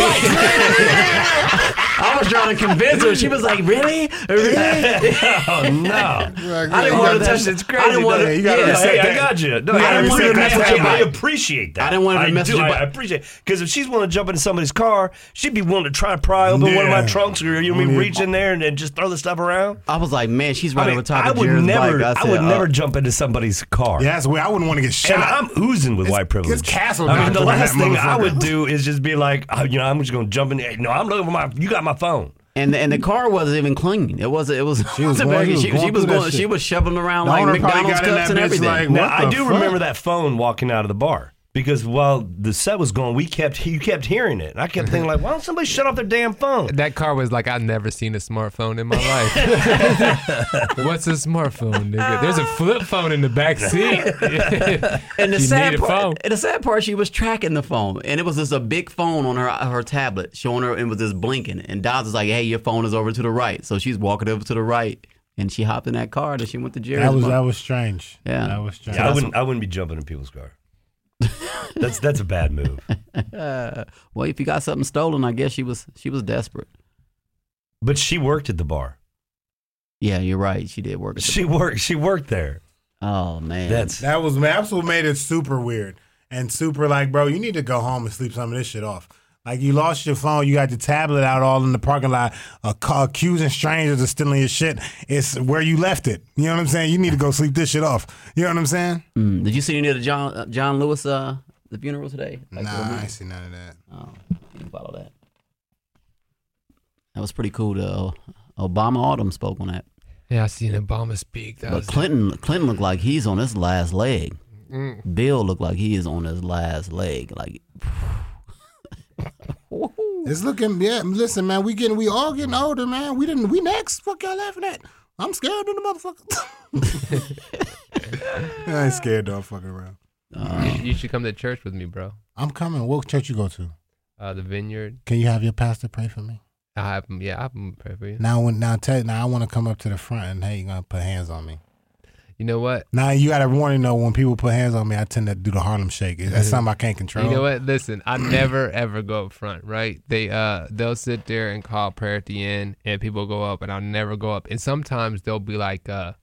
life. (laughs) I was trying to convince her. She was like, "Really, really?" (laughs) Oh no! I didn't want gotta touch touch it's I crazy. didn't want to. You gotta yeah. reset Hey, I got you. No, You I, didn't want to mess with you. I appreciate that. I didn't want to mess do. with you, I appreciate because if she's willing to jump into somebody's car, she'd be willing to try to pry open one of my trunks or you know, what I mean, Yeah. reach in there and, and just throw the stuff around. I was like, "Man, she's right I, mean, over top I of would Jared's never. bike." I, said, would uh, never jump into somebody's car. Yeah, that's weird. I wouldn't want to get shot. And I'm oozing with white privilege. it's castle I mean, the last thing I would do is just be like, oh, you know, I'm just going to jump in. Hey, no, I'm looking for my. You got my phone. And and the car wasn't even clean. It was it (laughs) was She was going- she was she, going she was through going she was shoveling around The like owner probably McDonald's got in cups and everything. like, Now, I do fuck? remember that phone walking out of the bar because while the set was going, we kept you kept hearing it, and I kept thinking like, why don't somebody shut off their damn phone? That car was like I've never seen a smartphone in my (laughs) life. (laughs) What's a smartphone, nigga? Uh, There's a flip phone in the back (laughs) seat. And the You sad need a part, phone. and the sad part, she was tracking the phone, and it was just a big phone on her her tablet, showing her and was just blinking. And Dodds was like, "Hey, your phone is over to the right." So she's walking over to the right, and she hopped in that car, and she went to Jerry's. That was mom. that was strange. Yeah. that was strange. Yeah, I wouldn't. I wouldn't be jumping in people's car. That's that's a bad move. (laughs) well, if you got something stolen, I guess she was she was desperate. But she worked at the bar. Yeah, you're right. She did work. At the She worked. She worked there. oh man, That's That was that's what made it super weird and super like, bro, you need to go home and sleep some of this shit off. Like you lost your phone, you got the tablet out all in the parking lot, uh, accusing strangers of stealing your shit. It's where you left it. You know what I'm saying? You need to go sleep this shit off. You know what I'm saying? Mm, did you see any of the John uh, John Lewis uh the funeral today? Like, nah, I movie? ain't see none of that. Oh, didn't follow that. That was pretty cool. To, uh, Obama Autumn spoke on that. yeah, I seen Obama speak. That But was Clinton, Clinton looked like he's on his last leg. Mm. Bill looked like he is on his last leg. Like, (laughs) It's looking, yeah. Listen, man, we getting, we all getting older, man. We didn't, we next. Fuck y'all laughing at? I'm scared of the motherfucker. (laughs) I ain't scared though. I'm fucking around. You, should- you should come to church with me, bro. I'm coming. What church you go to? Uh, the Vineyard. Can you have your pastor pray for me? I have him. Yeah, I have him pray for you. Now, when now, tell now I want to come up to the front and hey, you gonna put hands on me. You know what? Now you got to warning though. When people put hands on me, I tend to do the Harlem Shake. That's (laughs) something I can't control. You know what? Listen, I never ever go up front, right? They uh they'll sit there and call prayer at the end and people go up and I'll never go up. And sometimes they'll be like uh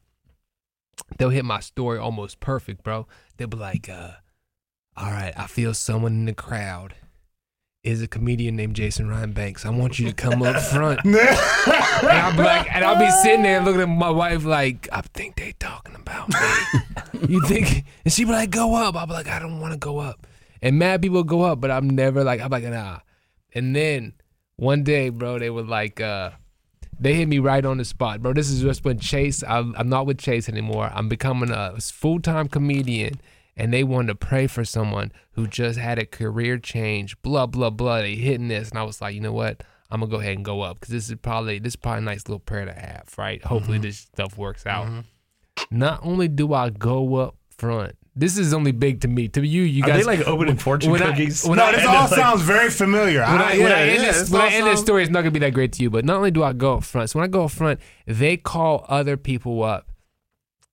they'll hit my story almost perfect, bro. They'll be like, uh, all right, I feel someone in the crowd is a comedian named Jason Ryan Banks. I want you to come up front. (laughs) and I'll be like, and I'll be sitting there looking at my wife like, I think they talking about me. (laughs) you think? And she be like, go up. I'll be like, I don't want to go up. And mad people go up, but I'm never like, I'm like, nah. And then one day, bro, they were like, uh, they hit me right on the spot, bro. This is just when Chase. I'm, I'm not with Chase anymore. I'm becoming a full time comedian, and they wanted to pray for someone who just had a career change. Blah blah blah. They hitting this, and I was like, you know what? I'm gonna go ahead and go up because this is probably this is probably a nice little prayer to have, right? Hopefully mm-hmm. this stuff works out. Mm-hmm. Not only do I go up front, this is only big to me. To you, you Are guys they like opening fortune when I- cookies? when no, I- this all like- sounds very familiar. when I, when I end yeah, this, this when I all end this story, it's not gonna be that great to you. But not only do I go up front, so when I go up front, they call other people up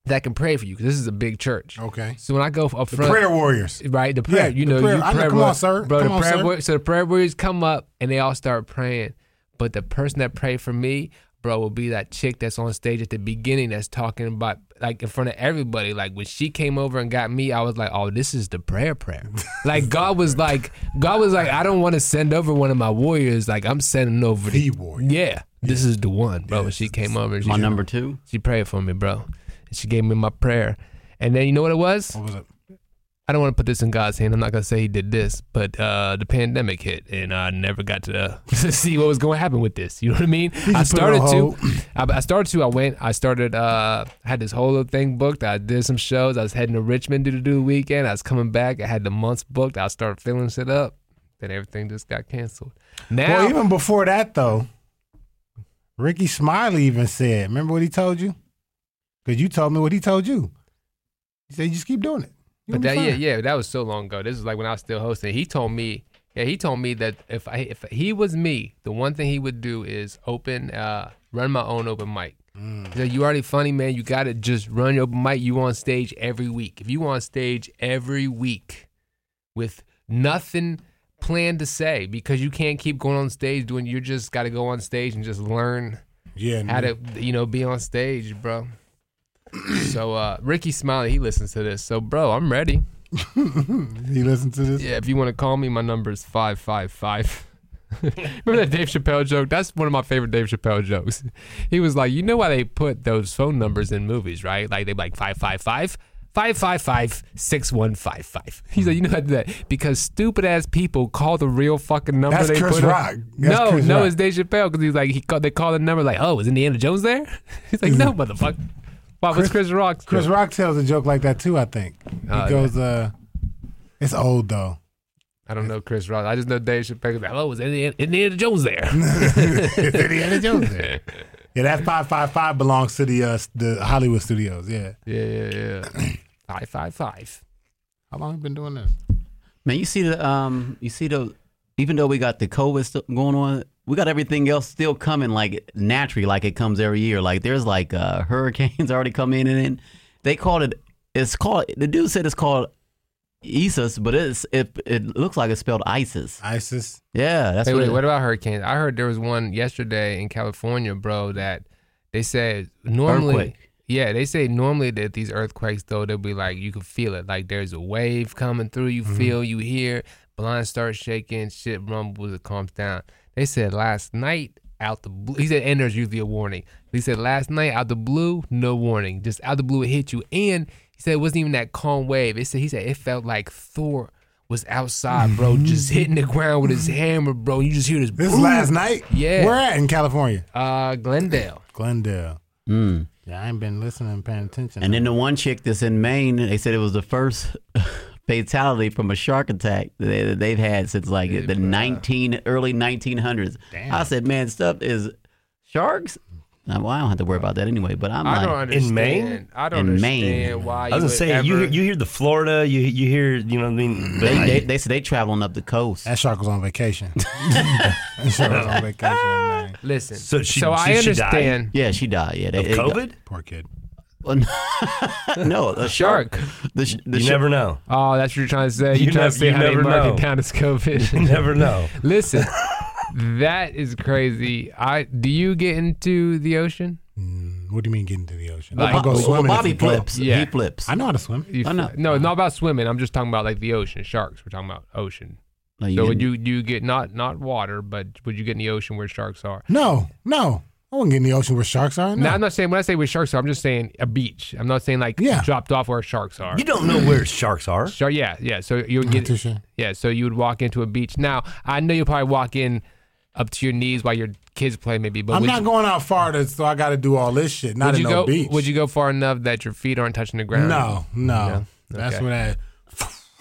that can pray for you because this is a big church. Okay. So when I go up The front, prayer warriors. right, the prayer, Yeah, you the know, prayer- you I know, pray come war- on, sir. bro. Come the on, prayer sir. war- so the prayer warriors come up and they all start praying, but the person that prayed for me. Bro, will be that chick that's on stage at the beginning that's talking about like in front of everybody. Like when she came over and got me, I was like, "Oh, this is the prayer prayer." (laughs) like God was like, God was like, "I don't want to send over one of my warriors. Like I'm sending over The warrior. yeah, this is the one, bro. Yeah, she came over, and she, My number two. she prayed for me, bro. And she gave me my prayer. And then you know what it was? What was it? I don't want to put this in God's hand. I'm not gonna say He did this, but uh, the pandemic hit, and I never got to, (laughs) to see what was going to happen with this. You know what I mean? I just put it started to. (clears throat) I, I started to. I went. I started. Uh, had this whole little thing booked. I did some shows. I was heading to Richmond to do the weekend. I was coming back. I had the months booked. I started filling shit up. Then everything just got canceled. Now, Well, even before that, though, Rickey Smiley even said, remember what he told you? Because you told me what he told you. He said, just keep doing it. You'll But that yeah fine." yeah that was so long ago. This is like when I was still hosting. He told me yeah he told me that if I if he was me, the one thing he would do is open uh run my own open mic. Mm. Said, you already funny man. You got to just run your open mic. You on stage every week. If you on stage every week with nothing planned to say because you can't keep going on stage doing. You just got to go on stage and just learn Yeah. how to you know be on stage, bro. (clears throat) so uh Rickey Smiley, he listens to this. So bro, I'm ready. (laughs) He listens to this? Yeah, if you want to call me, my number is five five five. (laughs) Remember that Dave Chappelle joke? That's one of my favorite Dave Chappelle jokes. (laughs) He was like, you know why they put those phone numbers in movies, right? Like they like five five five. 555-6155. He's like, you know how to do that? Because stupid ass people call the real fucking number That's they Chris put Rock. No, Chris no, Rock. it's Dave Chappelle because he's like he called they call the number like, oh, is Indiana Jones there? He's like, no, motherfucker. Wow, what's Chris Rock's Chris joke? Rock tells a joke like that too, I think. He Oh, goes, uh, it's old though. I don't know Chris Rock. I just know Dave Chappelle. Like, Hello, is Indiana, Indiana Jones there? (laughs) It's Indiana Jones there. (laughs) Yeah, that 555 belongs to the uh, the Hollywood studios. Yeah. Yeah, yeah, yeah. (clears throat) five five five. How long you been doing this? Man, you see the um, you see the even though we got the COVID stuff going on, we got everything else still coming like naturally, like it comes every year. Like there's like uh, (laughs) hurricanes already come in, and then they called it. It's called. The dude said it's called ISIS, but it's it it looks like it's spelled ISIS. ISIS. Yeah, that's Hey, what. wait, it- what about hurricanes? I heard there was one yesterday in California, bro. That they said normally. Earthquake. Yeah, they say normally that these earthquakes though they'll be like you can feel it, like there's a wave coming through, you Mm-hmm. feel, you hear, blinds start shaking, shit rumbles, it calms down. They said last night out the blue, he said, and there's usually a warning. He said last night out the blue, no warning, just out the blue it hit you, and he said it wasn't even that calm wave. It said he said it felt like Thor was outside, bro, (laughs) just hitting the ground with his hammer, bro. You just hear this. This boom. last night? Yeah. Where at in California? Uh, Glendale. Glendale. Mm. Yeah, I ain't been listening and paying attention. And then the one chick that's in Maine, they said it was the first fatality from a shark attack that they've had since like the uh, 19 early 1900s. Damn. I said, man, stuff is sharks. Now, well, I don't have to worry about that anyway. But I'm I like, don't understand. Maine? I don't In understand Maine. why. I was gonna say would you ever- you hear the Florida, you you hear you know what I mean. But they, like, they, they said they traveling up the coast. that shark was on vacation. (laughs) that shark was on vacation. Listen. So So, she- I she- she understand. Yeah, she died. Yeah, they, of they- COVID, Poor kid. (laughs) no, a shark. Shark. The, sh- the you shark- never know. Oh, that's what you're trying to say. You You're trying nev- to say you how they never mark know. it down as (laughs) You never know. (laughs) Listen, that is crazy. I do you get into the ocean? Mm, what do you mean get into the ocean? Like- I'll go Well, swimming. if Bobby we go. flips. Yeah. He flips. I know how to swim. You I know. No, not about swimming. I'm just talking about like the ocean, sharks. We're talking about ocean. No, you So would didn't- you do you get not not water, but would you get in the ocean where sharks are? No, no. I wouldn't get in the ocean where sharks are. No. Now I'm not saying when I say where sharks are, I'm just saying a beach. I'm not saying like Yeah. dropped off where sharks are. You don't know where sharks are. Sure, yeah, yeah. So you would get too sure. yeah. So you would walk into a beach. Now I know you'll probably walk in up to your knees while your kids play, maybe. But I'm would not you, going out far, to, so I got to do all this shit. Not would in you no go? beach. Would you go far enough that your feet aren't touching the ground? No, no. No? That's Okay. when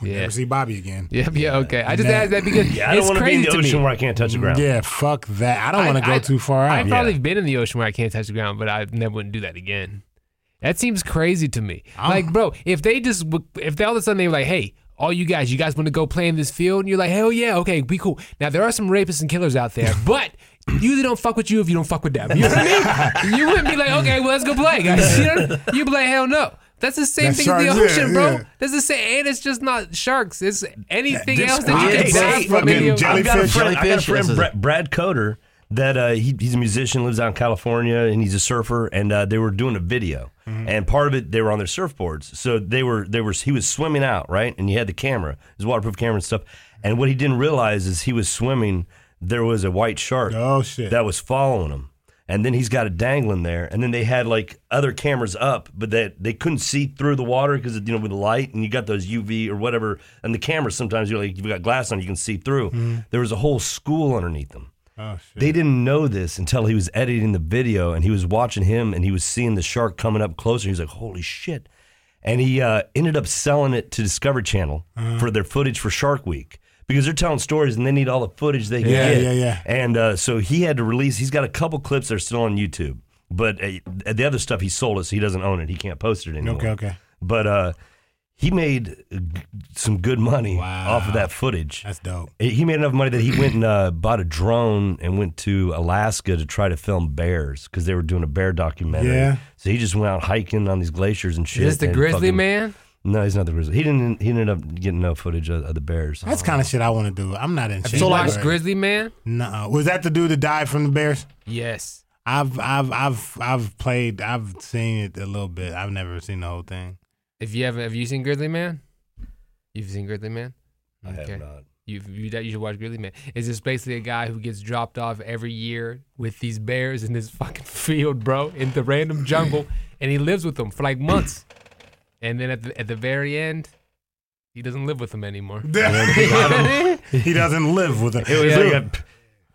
I Yeah. never see Bobby again. Yeah, yeah, okay. I just asked that because Yeah, I don't it's want to be in crazy the to ocean me. where I can't touch the ground. Yeah, fuck that. I don't want to go I- too far out. I've Yeah. probably been in the ocean where I can't touch the ground, but I never wouldn't do that again. That seems crazy to me. Oh. Like, bro, if they just if they all of a sudden they were like, hey. All you guys, you guys want to go play in this field? And you're like, hell yeah, okay, be cool. Now there are some rapists and killers out there, (laughs) but usually don't fuck with you if you don't fuck with them. You know what I mean? (laughs) You wouldn't be like, okay, well let's go play, guys. (laughs) You know? You'd be like, hell no. That's the same That's thing as the sharks, yeah, ocean, bro. yeah. That's the same, and it's just not sharks. It's anything This else that you can die from. in fucking the jelly- I've got a friend, got a friend this Brad, Brad Coder, that uh, he, he's a musician, lives out in California, and he's a surfer. And uh, they were doing a video, Mm-hmm. and part of it they were on their surfboards. So they were they were he was swimming out right, and he had the camera, his waterproof camera and stuff. And what he didn't realize is he was swimming. There was a white shark Oh shit. that was following him. And then he's got it dangling there. And then they had like other cameras up, but that they couldn't see through the water because you know with the light and you got those UV or whatever. And the cameras sometimes you're like you've got glass on, you can see through. There was a whole school underneath them. oh shit. They didn't know this until he was editing the video and he was watching him and he was seeing the shark coming up closer. He was like, "Holy shit!" And he uh, ended up selling it to Discovery Channel Uh-huh. for their footage for Shark Week because they're telling stories and they need all the footage they can Yeah, get. yeah, yeah. And uh, so he had to release. He's got a couple clips that are still on YouTube, but uh, the other stuff he sold it, so he doesn't own it. He can't post it anymore. Okay, okay. But uh, he made uh, some good money Wow. off of that footage. That's dope. He made enough money that he went and uh, bought a drone and went to Alaska to try to film bears because they were doing a bear documentary. Yeah. So he just went out hiking on these glaciers and shit. Is this the grizzly fucking- man? No, he's not the grizzly. He didn't. He ended up getting no footage of, of the bears. That's kind of shit I want to do. I'm not in shape. Have you watched for. Grizzly Man? No, was that the dude that died from the Bears? Yes. I've I've I've I've played. I've seen it a little bit. I've never seen the whole thing. If you haven't, have you seen Grizzly Man? You've seen Grizzly Man? I have not. You've, you you should watch Grizzly Man. It's just basically a guy who gets dropped off every year with these bears in this (laughs) fucking field, bro, in the random jungle, and he lives with them for like months. And then at the at the very end, he doesn't live with them anymore. (laughs) he doesn't live with it. It was Yeah. like a.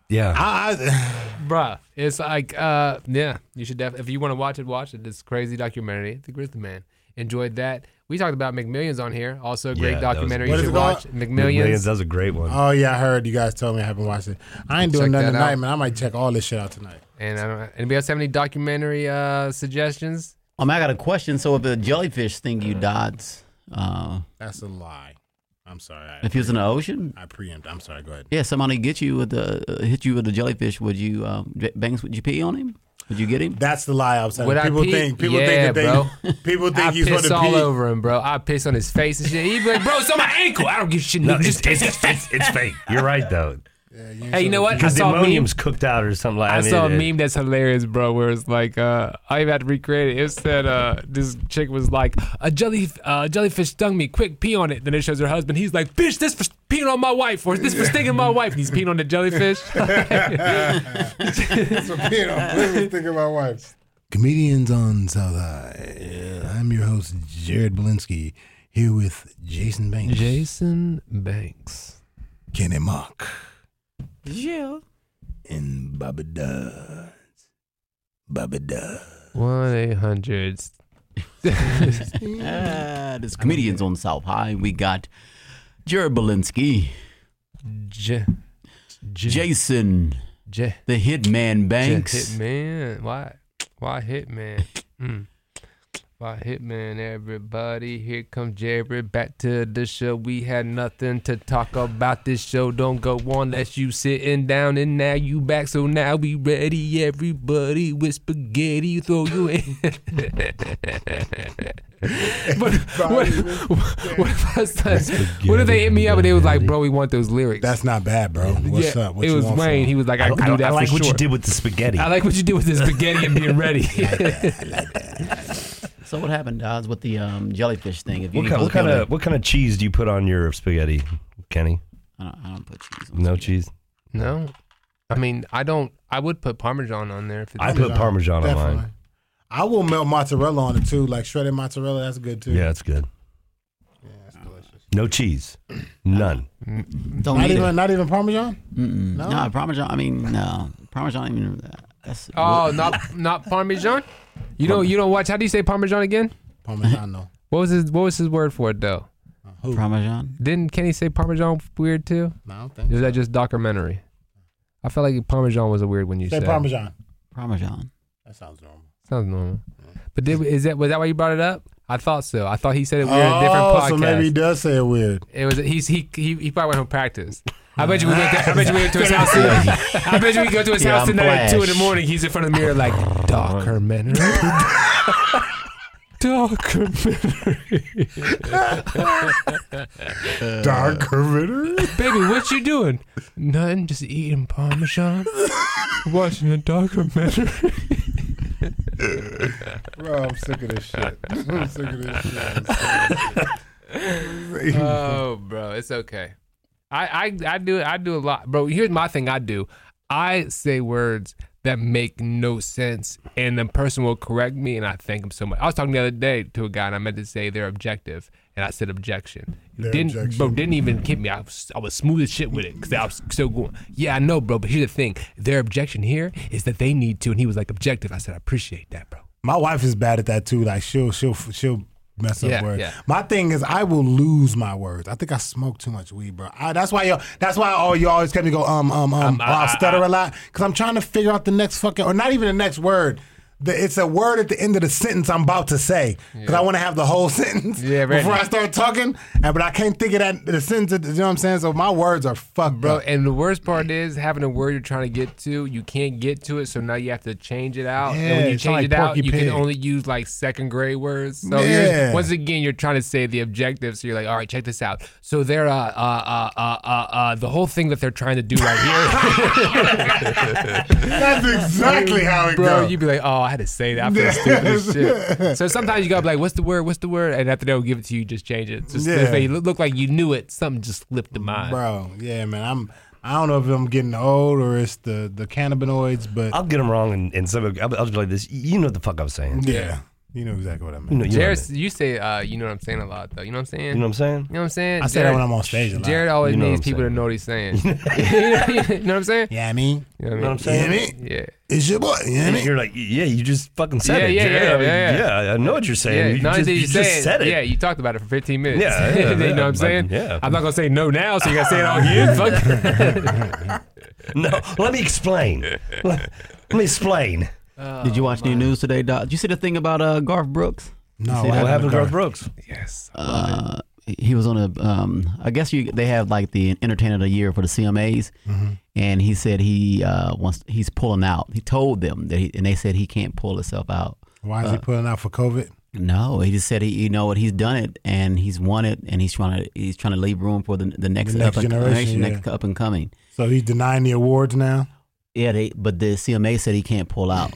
Yeah. I, I, Bruh, it's like, uh, yeah, you should def- if you want to watch it, watch it. This crazy documentary, The Grizzly Man. Enjoyed that. We talked about McMillions on here. Also, a great Yeah, that was- documentary What you should watch. called? McMillions. Millions. That was a great one. oh yeah, I heard you guys told me I haven't watched it. I ain't doing Check nothing tonight, out. man. I might check all this shit out tonight. And I don't, anybody else have any documentary uh, suggestions? I I got a question. So if the jellyfish thing you Dodds, uh, That's a lie. I'm sorry. I, if he was in the ocean, I preempt. I'm sorry. Go ahead. yeah, somebody get you with the uh, hit you with the jellyfish. Would you, uh, J- Banks? Would you pee on him? Would you get him? That's the lie I'm telling. Would I People think people Yeah, think that they bro. (laughs) people think I he's piss all pee. over him, bro. I piss on his face and shit. He'd be like, bro, it's on my ankle. I don't give a shit. No, nigga. it's, Just it's, it's, it's, it's fake. You're right though. Hey, you know what? I Because the saw a meme. ammonium's cooked out or something like. I, I, mean, saw a it- meme that's hilarious, bro. Where it's like, uh, I even had to recreate it. It said, uh, this chick was like, a jelly, uh, jellyfish stung me. Quick, pee on it. Then it shows her husband. He's like, fish, this for peeing on my wife, or this for stinging my wife. And he's peeing on the jellyfish. (laughs) Think of my wife. Comedians on South High. I'm your host Jared Belinsky here with Jason Banks, Jason Banks. Kenny Mock, Yeah. and Baba Dodds. Baba Dodds. One eight hundred. Uh, there's comedians on South High. We got Jared Belinsky, J. Jason, J. the Hitman Banks. Hitman. Why? Why Hitman? Mm. Why Hitman? Everybody, here comes Jerry back to the show. We had nothing to talk about. This show don't go on unless you sitting down, and now you back. So now we ready, everybody, with spaghetti. Throw you in. (laughs) but what, what, if I said- what if they hit me up and they was like, "Bro, we want those lyrics." That's not bad, bro. What's yeah, up? What it you was want Wayne. him? He was like, "I, I, can I, do that I like for what sure." you did with the spaghetti. I like what you did with the spaghetti and being ready. (laughs) So what happened, Dodds, with the um, jellyfish thing? If you what kind, what kind of what kind of cheese do you put on your spaghetti, Kenny? I don't, I don't put cheese. on No spaghetti. cheese. No, I mean I don't. I would put Parmesan on there if it's I put Parmesan on Definitely. mine. I will melt mozzarella on it too, like shredded mozzarella. That's good too. Yeah, it's good. Yeah, that's delicious. No cheese. None. Don't Not need even, it. not even Parmesan. Mm-mm. No? No? Parmesan. I mean, no Parmesan. Even that's Oh, not not Parmesan. (laughs) You don't you don't watch. How do you say Parmesan again? Parmesan, no. What was his What was his word for it though? Uh, who? Parmesan. Didn't Kenny say Parmesan weird too? No, I don't think. Or is that just documentary? I felt like Parmesan was a weird one you Say said. Parmesan. Parmesan. That sounds normal. Sounds normal. But did, is that was that why you brought it up? I thought so. I thought he said it weird in a different oh, podcast. so maybe he does say it weird. It was he's he he, he probably went home practice. I bet you we went. To, I bet you we went to his (laughs) house. Tonight. I bet you we go to his house tonight at two in the morning. He's in front of the mirror like documentary. documentary. Dark critter. Baby, what you doing? Nothing. Just eating parmesan. Watching a documentary. (laughs) Bro, (laughs) I'm sick of this shit. I'm sick of this shit. oh, bro, it's okay. I, I I do I do a lot, bro. Here's my thing. I do. I say words that make no sense, and the person will correct me, and I thank them so much. I was talking the other day to a guy, and I meant to say they're objective, and I said objection. Their didn't objection. bro? Didn't even hit me. I was I was smooth as shit with it because I was still going. Yeah, I know, bro. But here's the thing: their objection here is that they need to, and he was like objective. I said I appreciate that, bro. My wife is bad at that too. Like she'll she'll she'll mess up Yeah, words. yeah. My thing is I will lose my words. I think I smoke too much weed, bro. I, that's why y'all. that's why all you always kept me go um um um. I- I- stutter I- a lot because I'm trying to figure out the next fucking or not even the next word. The, it's a word at the end of the sentence I'm about to say because I want to have the whole (laughs) sentence Yeah, before I start talking. And but I can't think of that the sentence. You know what I'm saying? So my words are fucked, Bro, up. and the worst part is having a word you're trying to get to, you can't get to it, so now you have to change it out. and when you change like it out, Porky you can only use like second grade words. So Yeah. once again, you're trying to say the objective. So you're like, all right, check this out. So they're uh uh uh uh uh, uh the whole thing that they're trying to do right here, (laughs) That's exactly how it bro. goes. You'd be like, oh, I had to say that. I feel stupid shit. (laughs) So sometimes you gotta be like, what's the word? What's the word? And after they'll give it to you, you just change it. Just Yeah. you look, look like you knew it. Something just slipped the mind. Bro, yeah, man. I'm. I don't know if I'm getting old or it's the the cannabinoids, but I'll get them wrong, and, and some. I'll, I'll just be like this. You know what the fuck I was saying. yeah, you know exactly what I mean. You know, you know, I Jared, mean. you say, uh, you know what I'm saying a lot though. You know what I'm saying? You know what I'm saying? You know what I'm saying? I say that when I'm on stage a lot. Jared always You know needs what I'm people to know what he's saying. you know what I'm saying? Yeah, I mean, You know what I'm saying? Yeah, me. mean? Yeah. it's your boy. You know what I mean? You're like, yeah, you just fucking said Yeah, it. yeah, Jared. yeah, I mean, yeah, yeah. I know what you're saying. Yeah, you not just, did you you just say it, said it. yeah, you talked about it for 15 minutes. Yeah, yeah, you know what I'm saying? yeah. I'm not gonna say no now, so you gotta say it all again. Fuck. No, let me explain. let, let me explain. Did you watch new news today, Doc? Did you see the thing about uh, Garth Brooks? No, see what that? Happened to Garth? Garth Brooks? yes. Uh, he was on a. Um, I guess you they have like the Entertainer of the Year for the CMAs, and he said he uh, wants he's pulling out. He told them that, he, and they said he can't pull himself out. Why is he pulling out for COVID? No, he just said he, you know what, he's done it, and he's won it, and he's trying to he's trying to leave room for the the next, The next up and, generation, next up and coming. So he's denying the awards now. Yeah, they, but the CMA said he can't pull out.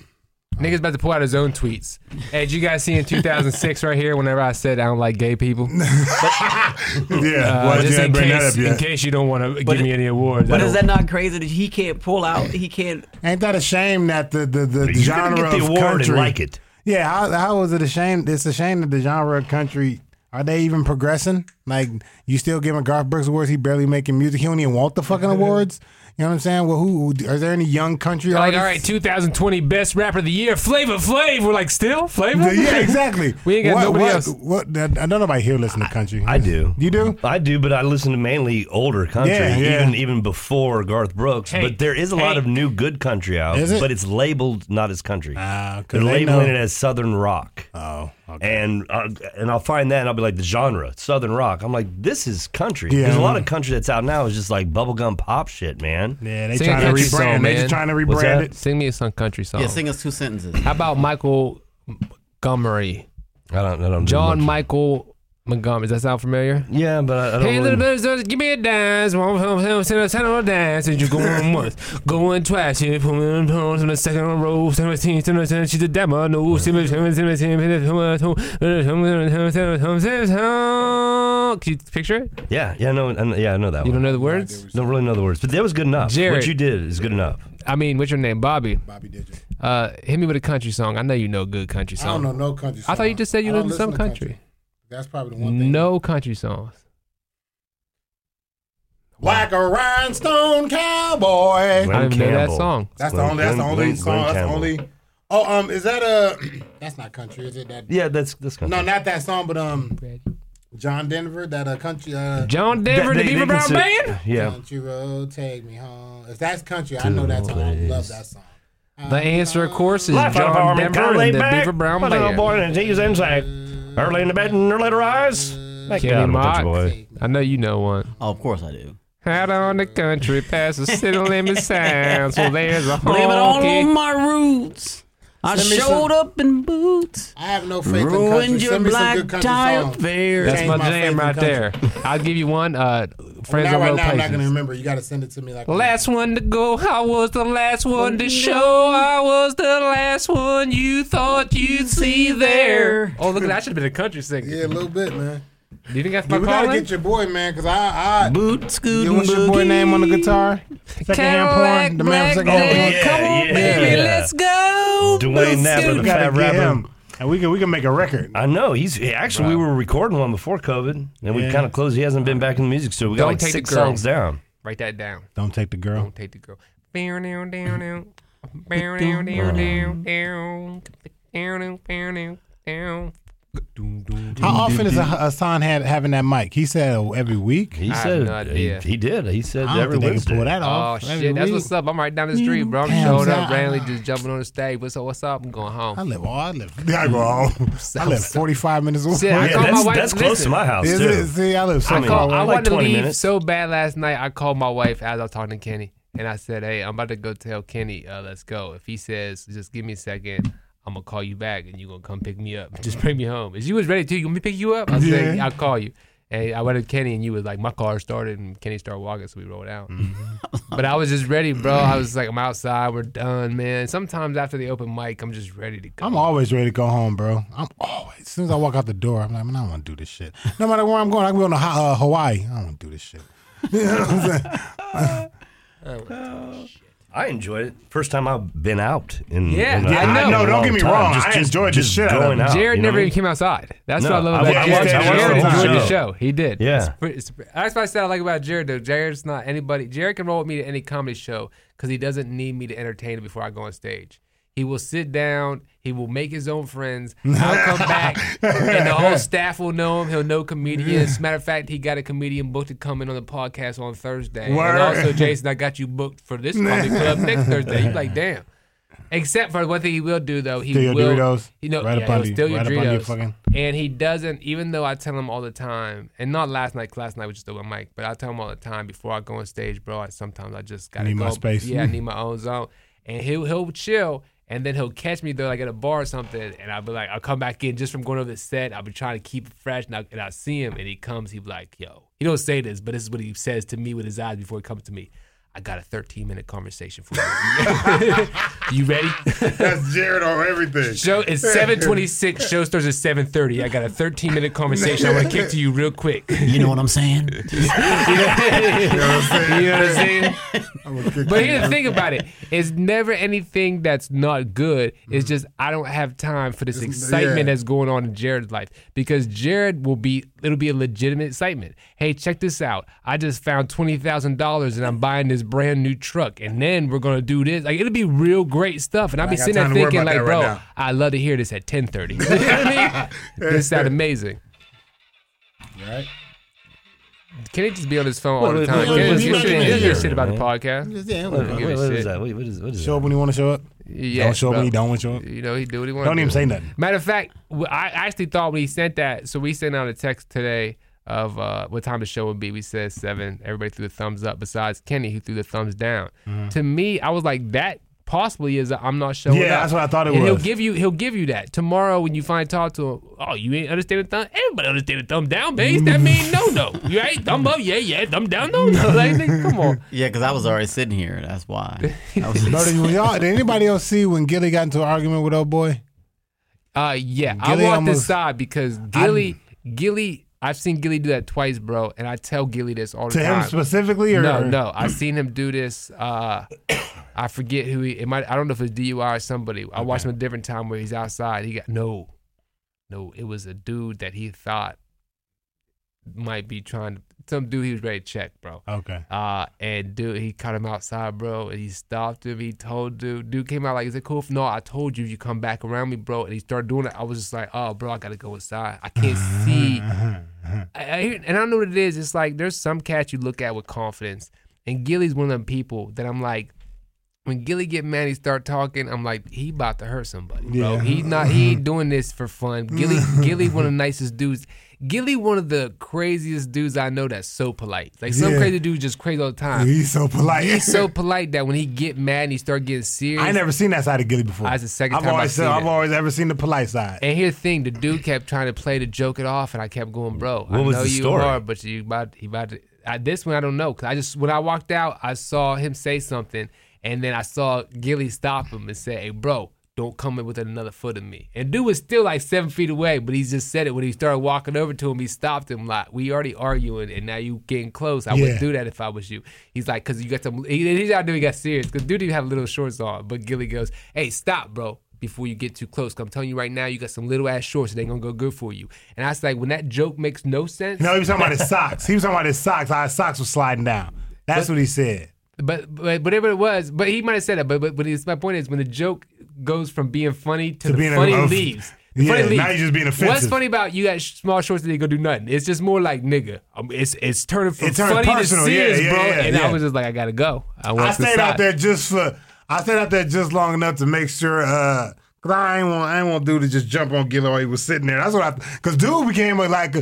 Niggas about to pull out his own tweets. Hey, did you guys see in 2006 right here? Whenever I said I don't like gay people, (laughs) Yeah, uh, why did just you in bring that case, up in yet? case you don't want to But give me any awards. But is that not crazy that he can't pull out? He can't. Ain't that a shame that the the, the You're genre gonna get the of award country? and like it. Yeah, how, how is it a shame? It's a shame that the genre of country are they even progressing? Like you still giving Garth Brooks awards? He barely making music. He don't even want the fucking awards. (laughs) You know what I'm saying? Well, who are there any young country like, artists? all right, 2020 best rapper of the year, Flavor Flav. We're like, still Flavor? Yeah, exactly. (laughs) We ain't got what, nobody what, else. What, I don't nobody here listen to country. I do. You do? I do, but I listen to mainly older country, Yeah, yeah. even even before Garth Brooks. Hey, but there is a lot of new good country out, Is it? but it's labeled not as country. Ah, 'cause They're labeling know- it as Southern rock. Oh, okay. And uh, and I'll find that and I'll be like the genre Southern rock. I'm like this is country. Yeah. There's a lot of country that's out now is just like bubblegum pop shit, man. Yeah, they Sing trying a to country song, rebrand. They man. just trying to What's rebrand that? it. Sing me a some country song. Yeah, sing us two sentences. How about Michael Montgomery? I don't. I don't. do John much. Michael Montgomery. Does that sound familiar? Yeah, but I, I don't Hey, little really, brothers, give me a dance. One, one, one, send a send a dance. And you go on once, going twice. You put me on pause in the second row. Seventeen, seventeen, she's a demo. No, seventeen, seventeen, seventeen. Can you picture it? yeah, yeah, no, I know- yeah, I know that one. You one. don't know the words? Don't really know the words, but that was good enough. Jared. What you did is good enough. I mean, what's your name, Bobby? Bobby Digital. Uh, hit me with a country song. I know you know a good country I don't know no country. I thought you just said you I don't listened to some listen country. That's probably the one thing. No country songs. Like a rhinestone cowboy. I Glen don't even know that Campbell. song. That's the Glen- only. That's the Glen- only Glen- song. Glen That's the Campbell. only. Oh, um, is that a? (clears throat) That's not country, is it? That Yeah, that's that's country. no, not that song, but um, John Denver, that uh, country. Uh, John Denver, They- the they Beaver Brown Band. Yeah, Country road, take me home. If that's country, I know that song. I love that song. The answer, of course, is Life John Denver and the. Beaver Brown But little Band. boy and he's inside. Early in the bed and early to rise. Thank Kenny God, I'm a country Mock. boy. I know you know one. Oh, of course I do. Out on the country, past the city limit sound. So there's a Blame it all on my roots. I Send me showed some- up in boots. I have no faith in country. Ruined your Send me some black good country tie songs. affair. That's Change my my jam in right country. there. (laughs) I'll give you one. Uh, Friends now, on right Road now, I'm not gonna remember. You got to send it to me like Last one to go. I was the last one to show. I was the last one you thought you'd see there. Oh, look at that. I should have been a country singer. Yeah, a little bit, man. Do you think that's Yeah, my we gotta calling? get your boy, man, because I, I, Boot scooting Yeah, what's your boy name on the guitar? Secondhand porn. The man with secondhand porn. yeah, Come on, yeah, baby, yeah. let's go. Dwayne Napper, the We gotta fat get rapper. him, and we can we can make a record. I know he's he- actually we were recording one before COVID, and we Yeah. kind of closed. He hasn't been back in the music studio. We got Don't like take the six girl. songs down. Write that down. Don't take the girl. Don't take the girl. Bow, down, down, down. Bow, down, down, down, down. Down, down, down, down, How often is a Hassan had having that mic? He said oh, every week. He I have said no idea. He, he did. He said I don't every think they can Wednesday. pull that Oh off. shit, every that's week. what's up. I'm right down the street, bro. I'm Damn, showing up I- randomly, just jumping on the stage. What's up? What's up? I'm going home. I live. Oh, I live. (laughs) I go home. (laughs) I live 45 minutes away. See, I Yeah, called my that's, wife- that's close listen. to my house Is too. it? See, I live so I, mean, far call, I away. like wanted to 20 leave minutes. so bad last night. I called my wife as I was talking to Kenny, and I said, "Hey, I'm about to go tell Kenny, uh, let's go. If he says, just give me a second, I'm gonna call you back, and you're gonna come pick me up. (laughs) Just bring me home." And she was ready to. You want me to pick you up? I said, Yeah. "I'll call you." And I went to Kenny, and you was like, "My car started," and Kenny started walking, so we rolled out. (laughs) but I was just ready, bro. I was like, "I'm outside. We're done, man." Sometimes after the open mic, I'm just ready to go. I'm always ready to go home, bro. I'm always. As soon as I walk out the door, I'm like, man, I don't want to do this shit. No matter where I'm going, I can go to uh, Hawaii. I don't want to do this shit. (laughs) You know what I'm saying? I enjoyed it. First time I've been out in Yeah, in a- yeah, I in know. a No, don't get me time. wrong. I enjoyed the just shit out of going it. out. Jared you know never even came outside. That's No, what I love about watched- Jared. I watched Jared the enjoyed the show. show. He did. Yeah. It's it's- that's what I said I like about Jared. Though Jared's not anybody. Jared can roll with me to any comedy show because he doesn't need me to entertain him before I go on stage. He will sit down. He will make his own friends. (laughs) I'll come back, and the whole staff will know him. He'll know comedians. Matter of fact, he got a comedian booked to come in on the podcast on Thursday. Word. And also, Jason, I got you booked for this comedy (laughs) club next Thursday. You like, damn. Except for one thing he will do though, he Steal your will. Doritos You know, right yeah, he'll you, steal your right up under your Doritos. fucking- And he doesn't, even though I tell him all the time, and not last night, last night was just over mic, but I tell him all the time before I go on stage, bro. I, sometimes I just gotta Need go. my space. Yeah, I need (laughs) my own zone. And he'll he'll chill, and then he'll catch me though, like at a bar or something, and I'll be like, I'll come back in just from going over the set. I'll be trying to keep it fresh, and I, and I see him, and he comes, he be like, yo, he don't say this, but this is what he says to me with his eyes before he comes to me. I got a 13 minute conversation for you. (laughs) you ready? That's Jared on everything. Show is 726. Show starts at 730. I got a 13 minute conversation I want to kick to you real quick. (laughs) You know what I'm saying? you know what I'm saying? You know what I'm saying? I'm but here's the thing about it: it's never anything that's not good. It's just I don't have time for this excitement yeah. that's going on in Jared's life because Jared will be. It'll be a legitimate excitement. Hey, check this out! I just found twenty thousand dollars and I'm buying this brand new truck, and then we're gonna do this. Like it'll be real great stuff, and I'll be sitting there time to worry thinking, like, that bro, now. I love to hear this at ten thirty. (laughs) you know what I mean? This sound amazing. Right? Can he just be on his phone all the time? what- Can he what- just what- give shit- what- he'll give what- shit about the podcast. Yeah, What, what- what shit. that? What, what is, what is Show that? up when you want to show up. Yeah, don't show up bro. you don't want up. You know, he do what he wants. Don't even say nothing. Matter of fact, I actually thought when he sent that, so we sent out a text today of uh, what time the show would be. We said seven. Everybody threw the thumbs up, besides Kenny, who threw the thumbs down. Mm-hmm. To me, I was like, that possibly is I'm not showing Yeah, up. that's what I thought it and He'll was. give you he'll give you that tomorrow when you finally talk to him. Oh, you ain't understand the thumb. Everybody understand the thumb down, base. That mean no no. You right? Thumb up, yeah yeah. Thumb down, no no. Like nigga, come on. (laughs) Yeah, because I was already sitting here. That's why. (laughs) I was Bro, did, y'all, did anybody else see when Gilly got into an argument with old boy? Uh, yeah, Gilly I walked almost- aside because Gilly, Gilly, I've seen Gilly do that twice, bro, and I tell Gilly this all the To time. To him specifically, or no, no, I've seen him do this. Uh, I forget who he. It might. I don't know if it's DUI or somebody. I watched him a different time where he's outside. He got no, no. It was a dude that he thought might be trying to. Some dude he was ready to check, bro. Okay. Uh, and dude, he caught him outside, bro, and he stopped him. He told dude, dude came out like, "Is it cool if no?" I told you, you come back around me, bro. And he started doing it. I was just like, "Oh, bro, I gotta go inside. I can't see." (laughs) I, I, hear- and I know what it is. It's like there's some cats you look at with confidence, and Gilly's one of them people that I'm like. When Gilly get mad, he start talking. I'm like, he about to hurt somebody, bro. Yeah. He not. He ain't (laughs) doing this for fun. Gilly, Gilly, one of the (laughs) nicest dudes. Gilly, one of the craziest dudes I know. That's so polite. Like some Yeah. crazy dudes just crazy all the time. He's so polite. He's so (laughs) polite that when he get mad and he start getting serious. I never seen that side of Gilly before. That's the second I've time I've always seen I've always ever seen the polite side. And here's the thing: the dude kept trying to play to joke it off, and I kept going, bro. I What was know the you story? are, but you about he about to. I, this one I don't know because I just when I walked out, I saw him say something, and then I saw Gilly stop him and say, "Hey, bro." Don't come in with another foot of me. And dude was still like seven feet away, but he just said it when he started walking over to him. He stopped him like, "We already arguing, and now you getting close. I Yeah. wouldn't do that if I was you." He's like, "Cause you got some." He, he's out there. He got serious because dude even have little shorts on. But Gilly goes, "Hey, stop, bro." before you get too close, I'm telling you right now, you got some little ass shorts that ain't gonna go good for you. And I was like, when that joke makes no sense. No, he was talking about his socks. He was talking about his socks. How his socks was sliding down. That's what he said. But but whatever it was, but he might have said it. But but, but it's, my point is, when the joke goes from being funny to, To the being funny of- leaves. The Yeah, funny now you're just being offensive. What's funny about you got small shorts that ain't gonna do nothing? It's just more like nigga. Um, it's it's turning from It turned funny personal. to Yeah, serious, yeah, bro. yeah, and yeah. I was just like, I gotta go. I, I stayed out there just for. I stayed out there just long enough to make sure. uh Cause I ain't want. I ain't want dude to just jump on Gilly while he was sitting there. That's what I. Cause dude became a, like,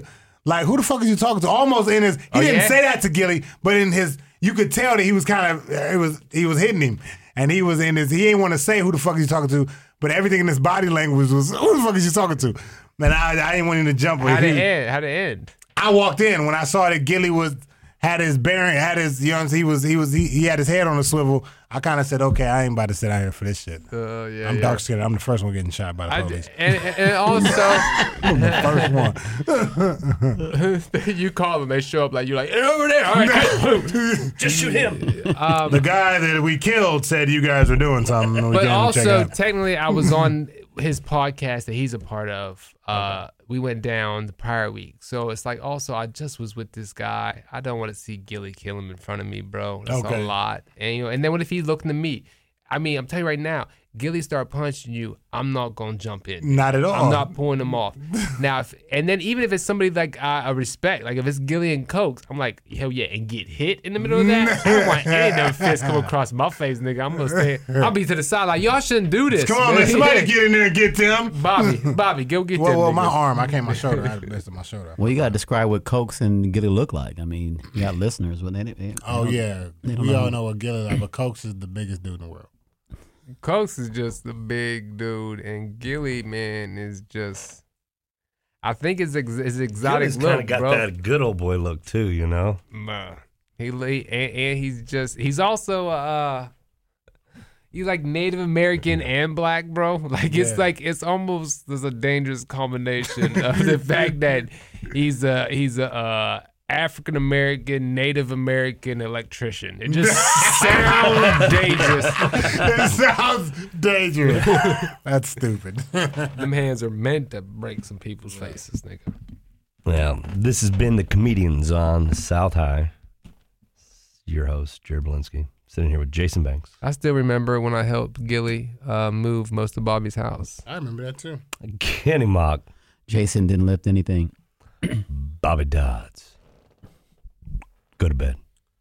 like who the fuck is you talking to? Almost in his. He Oh, didn't yeah? say that to Gilly, but in his, you could tell that he was kind of. It was he was hitting him, and he was in his. He ain't want to say who the fuck is you talking to, but everything in his body language was who the fuck is you talking to? Man, I, I didn't want him to jump. How'd He- it end? How'd it end? I walked in when I saw that Gilly was had his bearing, had his you know he was he was he, he had his head on a swivel. I kind of said, okay, I ain't about to sit out here for this shit. Uh, yeah, I'm yeah. dark skinned. I'm the first one getting shot by the I, police. and, and also, (laughs) I'm the first one. (laughs) you call them, they show up like you're like "Hey, over there. All right, (laughs) Just shoot him. the guy that we killed said you guys were doing something. We but came to check also technically I was on his podcast that he's a part of. Uh, we went down the prior week, so it's like also I just was with this guy. I don't want to see Gilly kill him in front of me, bro. That's Okay. a lot. And you know, and then what if he's looking to me? I mean, I'm telling you right now, Gilly start punching you, I'm not gonna jump in. not at all. I'm not pulling them off. (laughs) now, if, and then even if it's somebody like I, I respect, like if it's Gilly and Cokes, I'm like, hell yeah, and get hit in the middle of that. I don't (laughs) want any of them fists come across my face, nigga. I'm gonna stay. I'll be to the side like y'all shouldn't do this. Come on, man. Somebody (laughs) get in there and get them. Bobby, Bobby, go get Well, them. well, my arm. I came my shoulder. I had a my shoulder. Well, you got to describe what Cokes and Gilly look like. I mean, you got listeners when they. they Oh they don't- yeah, they we know. all know what Gilly like, but Cokes is the biggest dude in the world. Cokes is just the big dude, and Gilly man is just. I think it's ex- his exotic Gilly's kind look, of got bro. that good old boy look too, you know. Man. He and, and he's just he's also uh he's like Native American (laughs) and black, bro. (laughs) Like it's Yeah. like it's almost there's a dangerous combination of (laughs) the fact that he's a he's a uh African American, Native American electrician. It just (laughs) sounds dangerous. it sounds dangerous. (laughs) That's stupid. Them hands are meant to break some people's faces, nigga. Well, this has been the comedians on South High. Your host, Jared Belinsky, sitting here with Jason Banks, I still remember when I helped Gilly uh, move most of Bobby's house. I remember that too. Kenny Mock, Jason didn't lift anything. Bobby Dodds. Go to bed.